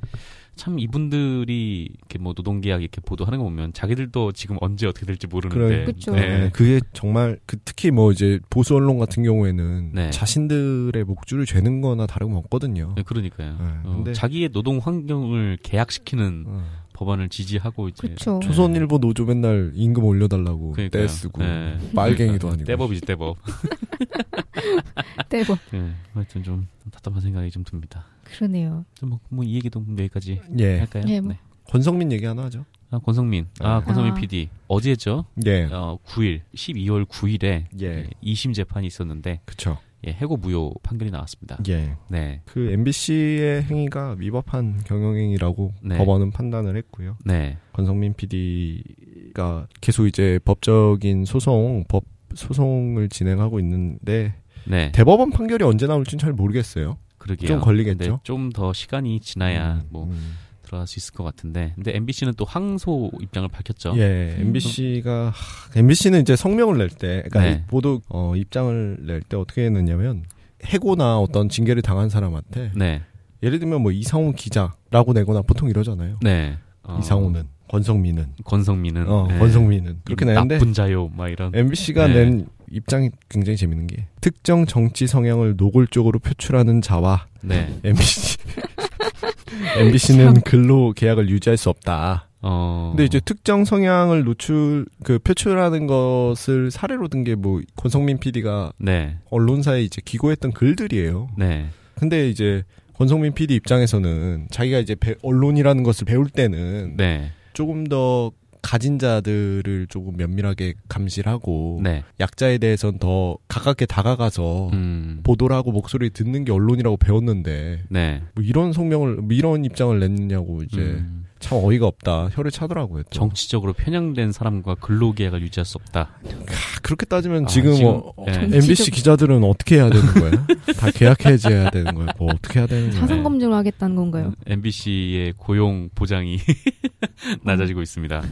참 이분들이 이렇게 뭐 노동계약 이렇게 보도하는 거 보면 자기들도 지금 언제 어떻게 될지 모르는데 그래. 그쵸. 네. 네, 그게 정말 그 특히 뭐 이제 보수 언론 같은 경우에는 네. 자신들의 목줄을 죄는 거나 다름없거든요. 네, 그러니까요. 네, 어, 근데- 자기의 노동 환경을 계약시키는 어. 법안을 지지하고 이제 그쵸. 네. 조선일보 노조 맨날 임금 올려달라고 그러니까요. 떼쓰고 네. 빨갱이도 아니고 떼법이지 떼법. 대박. 네, 하여튼 좀 답답한 생각이 좀 듭니다. 그러네요. 좀뭐이 얘기도 여기까지 예 할까요? 예, 뭐. 권성민 얘기 하나 하죠. 아, 권성민. 아, 네. 권성민 아. PD. 어제죠? 예. 어, 9일, 12월 9일에 예. 2심 재판이 있었는데 그쵸. 예, 해고 무효 판결이 나왔습니다. 예. 네. 그 MBC의 행위가 위법한 경영행위라고 네. 법원은 판단을 했고요. 네. 권성민 PD가 계속 이제 법적인 소송, 법 소송을 진행하고 있는데 네. 대법원 판결이 언제 나올지는 잘 모르겠어요. 그러게요. 좀 걸리겠죠? 좀 더 시간이 지나야 음, 뭐 음. 들어갈 수 있을 것 같은데. 근데 MBC는 또 항소 입장을 밝혔죠. 예, MBC가 MBC는 이제 성명을 낼 때, 그러니까 네. 모두 어, 입장을 낼 때 어떻게 했느냐면 해고나 어떤 징계를 당한 사람한테 네. 예를 들면 뭐 이상훈 기자라고 내거나 보통 이러잖아요. 네. 어, 이상훈은 권성민은 권성민은 어, 네. 권성민은 그렇게 이 내는데 나쁜 자요 막 이런 MBC가 네. 낸 입장이 굉장히 재밌는 게 특정 정치 성향을 노골적으로 표출하는 자와 네. MBC MBC는 근로 계약을 유지할 수 없다. 어. 근데 이제 특정 성향을 노출 그 표출하는 것을 사례로 든 게 뭐 권성민 PD가 네. 언론사에 이제 기고했던 글들이에요. 네. 근데 이제 권성민 PD 입장에서는 자기가 이제 배- 언론이라는 것을 배울 때는 네. 조금 더 가진 자들을 조금 면밀하게 감시를 하고 네. 약자에 대해서는 더 가깝게 다가가서 음. 보도를 하고 목소리 듣는 게 언론이라고 배웠는데 뭐 네. 이런 성명을 뭐 이런 입장을 냈느냐고 이제 음. 참 어이가 없다 혀를 차더라고요. 또. 정치적으로 편향된 사람과 근로계약을 유지할 수 없다. 아, 그렇게 따지면 아, 지금, 지금, 어, 어, 예. MBC 기자들은 어떻게 해야 되는 거야? 다 계약 해지해야 되는 거야? 뭐 어떻게 해야 되는 거야? 사상 검증을 하겠다는 건가요? MBC의 고용 보장이 낮아지고 있습니다.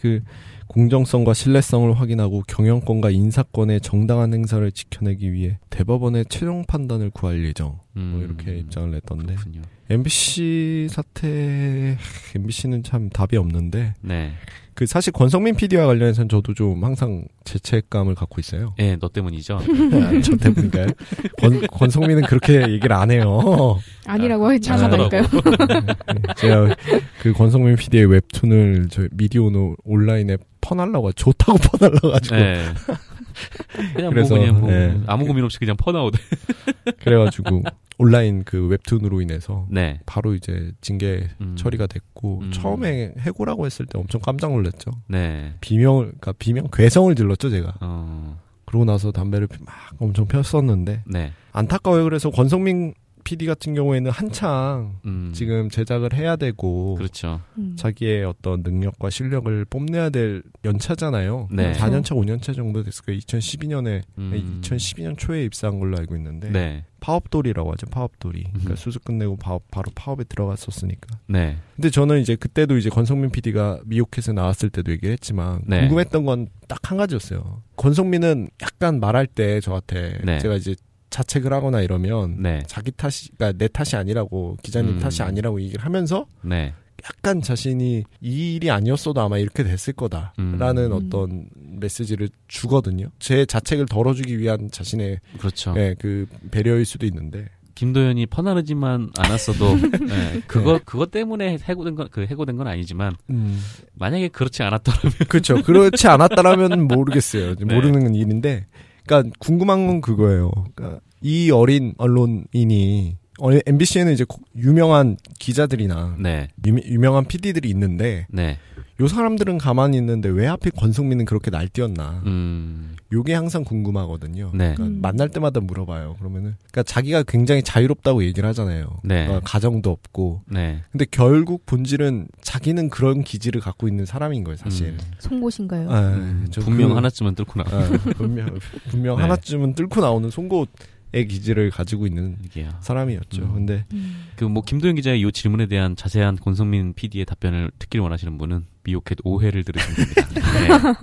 그 공정성과 신뢰성을 확인하고 경영권과 인사권의 정당한 행사를 지켜내기 위해 대법원의 최종 판단을 구할 예정. 음. 뭐 이렇게 입장을 냈던데 그렇군요. MBC 사태 MBC는 참 답이 없는데 네. 그 사실 권성민 PD와 관련해서는 저도 좀 항상 죄책감을 갖고 있어요. 예, 너 때문이죠. 저 때문인가요? 권, 권성민은 그렇게 얘기를 안 해요. 아니라고 아, 하지 않을까요? 제가 그 권성민 PD의 웹툰을 저 미디어 온라인에 퍼날라고 좋다고 퍼날라 가지고 네. 그냥 그래서, 뭐 그냥 뭐 네. 아무 고민 없이 그냥 퍼나오대. 그래가지고 온라인 그 웹툰으로 인해서 네. 바로 이제 징계 음. 처리가 됐고 음. 처음에 해고라고 했을 때 엄청 깜짝 놀랐죠. 네. 비명을 그러니까 비명 괴성을 질렀죠 제가. 어. 그러고 나서 담배를 피- 막 엄청 폈었는데 네. 안타까워요. 그래서 권성민 PD 같은 경우에는 한창 음. 지금 제작을 해야 되고 그렇죠. 음. 자기의 어떤 능력과 실력을 뽐내야 될 연차잖아요. 네. 4년차, 5년차 정도 됐을 거예요. 2012년에 음. 2012년 초에 입사한 걸로 알고 있는데 네. 파업돌이라고 하죠. 파업돌이. 그러니까 음. 수습 끝내고 바, 바로 파업에 들어갔었으니까. 네. 근데 저는 이제 그때도 이제 권성민 PD가 미오캣에 나왔을 때도 얘기를 했지만 네. 궁금했던 건 딱 한 가지였어요. 권성민은 약간 말할 때 저한테 네. 제가 이제 자책을 하거나 이러면 네. 자기 탓이 그러니까 내 탓이 아니라고 기자님 음. 탓이 아니라고 얘기를 하면서 네. 약간 자신이 이 일이 아니었어도 아마 이렇게 됐을 거다라는 음. 어떤 메시지를 주거든요. 제 자책을 덜어주기 위한 자신의 그렇죠. 예, 그 배려일 수도 있는데 김도현이 퍼나르지만 않았어도 네, 그거 그것 때문에 해고된 건 그 해고된 건 아니지만 음, 만약에 그렇지 않았더라면 그렇죠. 그렇지 않았다라면 모르겠어요. 네. 모르는 일인데, 그러니까 궁금한 건 그거예요. 그러니까 이 어린 언론인이 어, MBC에는 이제 고- 유명한 기자들이나 네. 유, 유명한 PD들이 있는데 네. 요 사람들은 가만히 있는데 왜 하필 권성민은 그렇게 날뛰었나? 음. 요게 항상 궁금하거든요. 네. 그러니까 음. 만날 때마다 물어봐요. 그러면은 그러니까 자기가 굉장히 자유롭다고 얘기를 하잖아요. 네. 어, 가정도 없고. 네. 근데 결국 본질은 자기는 그런 기질을 갖고 있는 사람인 거예요, 사실. 음. 송곳인가요? 아, 음, 저 분명 그- 하나쯤은 뚫고 나. 아, 분명 분명 네. 하나쯤은 뚫고 나오는 송곳의 기질을 가지고 있는 이게요. 사람이었죠. 음. 근데 음. 그뭐 김도현 기자의 이 질문에 대한 자세한 권성민 PD의 답변을 듣기를 원하시는 분은 미오캣 5회를 들으시면 됩니다.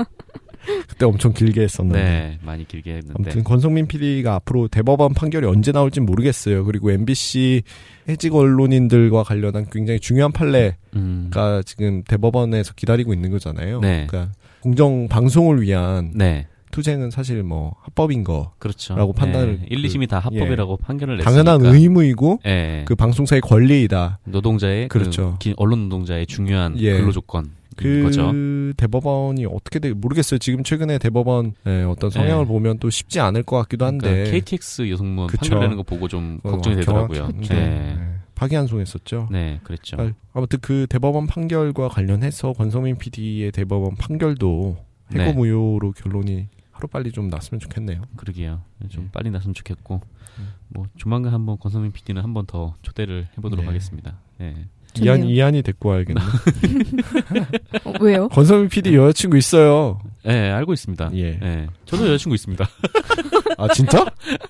그때 엄청 길게 네. 했었는데. 네. 많이 길게 했는데. 아무튼 권성민 PD가 앞으로 대법원 판결이 언제 나올지 모르겠어요. 그리고 MBC 해직 언론인들과 관련한 굉장히 중요한 판례가 음. 지금 대법원에서 기다리고 있는 거잖아요. 네. 그러니까 공정 방송을 위한 네. 투쟁은 사실 뭐 합법인 거 그렇죠. 라고 판단을 네. 1, 2심이 다 합법이라고 판결을 냈으니까. 당연한 의무이고 예. 그 방송사의 권리이다. 노동자의 그렇죠. 그 기- 언론 노동자의 중요한 예. 근로 조건 그 거죠. 대법원이 어떻게 돼 모르겠어요. 지금 최근에 대법원 의 어떤 성향을 네. 보면 또 쉽지 않을 것 같기도 한데. 그러니까 KTX 여성무원 그쵸. 판결 내는 거 보고 좀 어, 걱정이 되더라고요. 네. 네. 파기환송했었죠. 네, 그랬죠. 아, 아무튼 그 대법원 판결과 관련해서 권성민 PD의 대법원 판결도 네. 해고무효로 결론이 하루 빨리 좀 났으면 좋겠네요. 그러게요. 좀 네. 빨리 났으면 좋겠고 음. 뭐 조만간 한번 권성민 PD는 한 번 더 초대를 해보도록 네. 하겠습니다. 네. 이한. 이한이 데리고 와야겠네. 어, 왜요? 권성민 PD 여자친구 있어요. 네, 알고 있습니다. 예. 네, 저도 여자친구 있습니다. 아 진짜? 아,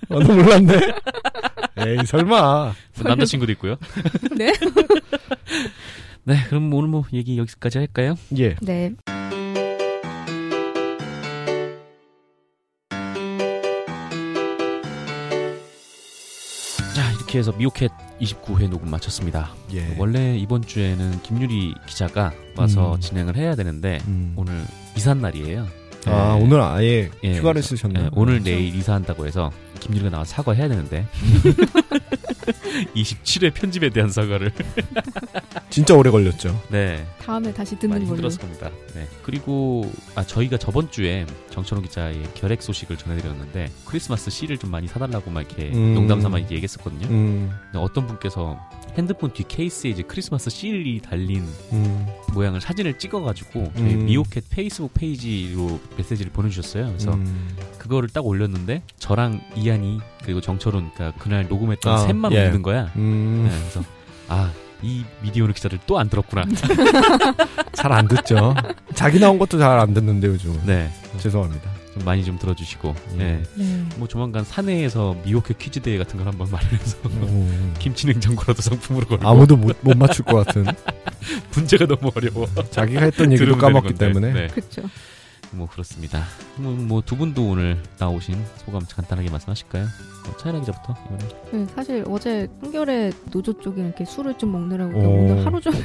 너 몰랐네. 에이 설마. 남자친구도 있고요. 네. 네, 그럼 오늘 뭐 얘기 여기까지 할까요? 예. 네. 이렇게 해서 미오캣 29회 녹음 마쳤습니다. 예. 원래 이번 주에는 김유리 기자가 와서 음. 진행을 해야 되는데 음. 오늘 이삿 날이에요. 아 네. 오늘 아예 예, 휴가를 쓰셨나요? 네, 오늘 내일 이사한다고 해서 김유리가 나와 서 사과해야 되는데 27회 편집에 대한 사과를 진짜 오래 걸렸죠. 네 다음에 다시 많이 듣는 걸로. 힘들었을 겁니다. 네 그리고 아 저희가 저번 주에 정철호 기자의 결핵 소식을 전해드렸는데 크리스마스 씨를 좀 많이 사달라고 막 이렇게 음. 농담삼아 이렇게 얘기했었거든요. 음, 근데 어떤 분께서 핸드폰 뒤 케이스에 이제 크리스마스 씨이 달린 음, 모양을 사진을 찍어가지고 저희 음. 미오캣 페이스북 페이지로 메시지를 보내주셨어요. 그래서 음. 그거를 딱 올렸는데 저랑 이한이 그리고 정철운 그러니까 그날 녹음했던 아, 셋만 예. 웃는 거야. 음, 네, 그래서 아 이 미디어오늘 기자들 또안 들었구나. 잘 안 듣죠. 자기 나온 것도 잘 안 듣는데 요즘. 네, 죄송합니다. 좀 많이 좀 들어주시고. 음. 네. 네. 뭐 조만간 사내에서 미오캣 퀴즈 대회 같은 걸 한번 마련해서 음. 김치 냉장고라도 상품으로 걸고 아무도 못, 못 맞출 것 같은. 문제가 너무 어려워. 자기가 했던 얘기도 까먹기 건데. 때문에. 네. 그렇죠. 뭐 그렇습니다. 뭐두 분도 오늘 나오신 소감 간단하게 말씀하실까요? 뭐 차이라 기자부터 이번에. 네, 사실 어제 한겨레 노조 쪽에 이렇게 술을 좀 먹느라고 오. 오늘 하루 종일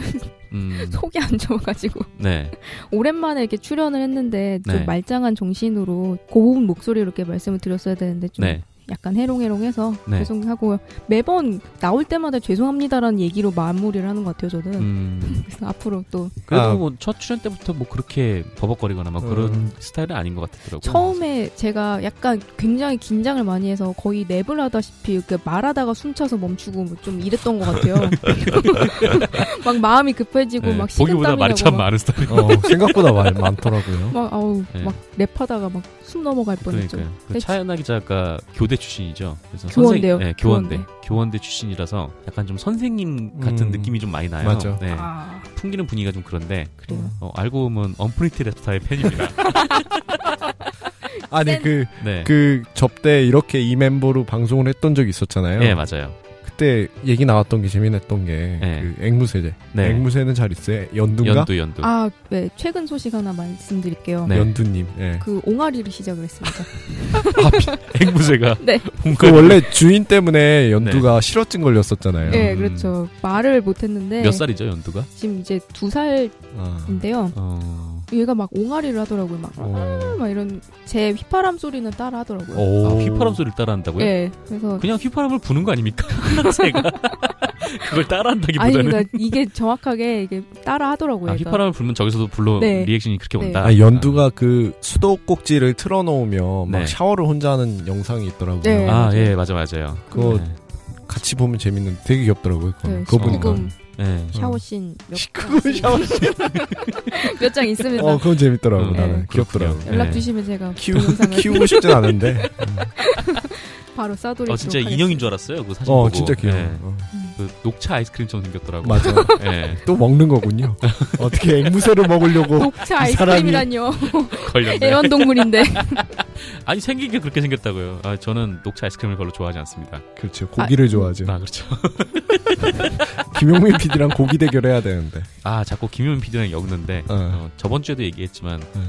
음, 속이 안 좋아가지고 네, 오랜만에 이렇게 출연을 했는데 좀 네. 말짱한 정신으로 고운 목소리로 이렇게 말씀을 드렸어야 되는데 좀 네, 약간 해롱해롱해서 네. 죄송하고 매번 나올 때마다 죄송합니다라는 얘기로 마무리를 하는 것 같아요 저는 음. 그래서 앞으로 또 그래도 아. 뭐첫 출연 때부터 뭐 그렇게 버벅거리거나 막 그런 음. 스타일은 아닌 것 같더라고요. 처음에 제가 약간 굉장히 긴장을 많이 해서 거의 랩을 하다시피 이렇게 말하다가 숨차서 멈추고 뭐 좀 이랬던 것 같아요. 막 마음이 급해지고 네, 막 보기보다 말이 참 막, 많은 스타일. 어, 생각보다 말 많더라고요. 막 아우 네. 막 랩하다가 막 숨 넘어갈 뻔했죠. 그러니까요. 그 네. 차연아 기자가 교대 출신이죠. 그래서 교원대요. 선생, 네, 교원대. 교원대. 교원대 출신이라서 약간 좀 선생님 같은 음. 느낌이 좀 많이 나요. 맞아. 네. 아 풍기는 분위기가 좀 그런데 그래요. 어, 알고 보면 언프리티 랩스타의 팬입니다. 아니 그, 네. 그 접대 이렇게 이 멤버로 방송을 했던 적이 있었잖아요. 네, 맞아요. 그때 얘기 나왔던 게 재미났던 게 네. 그 앵무새제. 네. 앵무새는 잘 있어요. 연두인가? 연두 연두. 아, 네. 최근 소식 하나 말씀드릴게요. 네. 연두님. 예. 그 옹알이를 시작을 했습니다. 앵무새가 네. 그 원래 주인 때문에 연두가 실어증 걸렸었잖아요. 네, 음. 그렇죠. 말을 못했는데 몇 살이죠, 연두가? 지금 이제 두 살인데요. 아. 어. 얘가 막 옹알이를 하더라고요. 막, 어. 막 이런 제 휘파람 소리는 따라 하더라고요. 오. 아, 휘파람 소리를 따라 한다고요? 네, 그래서 그냥 휘파람을 부는 거 아닙니까? 새가 그걸 아니 따라 한다기보다는 그러니까 이게 정확하게 이게 따라 하더라고요. 아. 휘파람을 불면 저기서도 불러 네. 리액션이 그렇게 네. 온다. 아, 연두가 그 수도꼭지를 틀어 놓으면 막 네. 샤워를 혼자 하는 영상이 있더라고요. 네. 아, 맞아요. 예, 맞아, 맞아요. 그거 네. 같이 보면 재밌는 되게 귀엽더라고요. 그거, 네, 그거 어. 보니까. 지금 네. 샤워씬 그거 샤워. 몇장 있습니다. 어, 그건 재밌더라고. 음, 나는 네. 귀엽더라고. 연락 네. 주시면 제가 키우, 키우고 싶진 않은데. 바로 싸돌이. 어, 진짜 인형인 줄 알았어요. 그 사진 어, 보고. 진짜 귀여워. 네. 어. 그 녹차 아이스크림처럼 생겼더라고. 맞아. 네. 또 먹는 거군요. 어떻게 앵무새를 먹으려고. 녹차 아이스크림이란요. 걸렸네. 애완동물인데. 아니 생긴 게 그렇게 생겼다고요. 아, 저는 녹차 아이스크림을 별로 좋아하지 않습니다. 그렇죠. 고기를 좋아하죠. 아 그렇죠. 김용민 PD랑 고기 대결해야 되는데. 아 자꾸 김효민 PD랑 엮는데 어. 어, 저번 주에도 얘기했지만 네.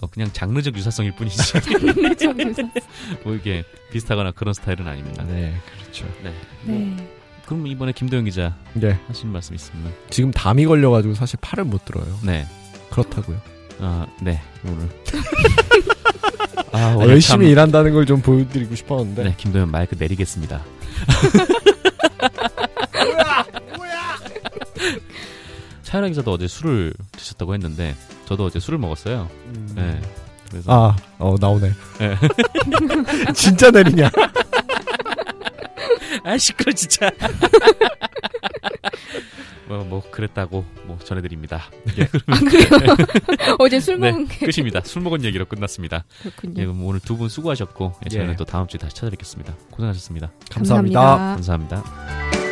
어, 그냥 장르적 유사성일 뿐이지 뭐 이게 비슷하거나 그런 스타일은 아닙니다. 네, 그렇죠. 네. 네. 그럼 이번에 김도영 기자 네. 하시는 말씀 있으면 지금 담이 걸려가지고 사실 팔을 못 들어요. 네. 그렇다고요. 아, 네. 오늘 아, 아, 열심히 참- 일한다는 걸 좀 보여드리고 싶었는데. 네, 김도현 마이크 내리겠습니다. 차연아 기자도 어제 술을 드셨다고 했는데 저도 어제 술을 먹었어요. 음. 네. 그래서 아, 어, 나오네. 네. 진짜 내리냐? 아 시끄러 진짜. 어, 뭐 그랬다고 뭐 전해드립니다. 아, 그래요? 어제 술 네, 먹은 게 끝입니다. 술 먹은 얘기로 끝났습니다. 그렇군요. 예, 그럼 오늘 두 분 수고하셨고 예, 저희는 예. 또 다음 주에 다시 찾아뵙겠습니다. 고생하셨습니다. 감사합니다. 감사합니다.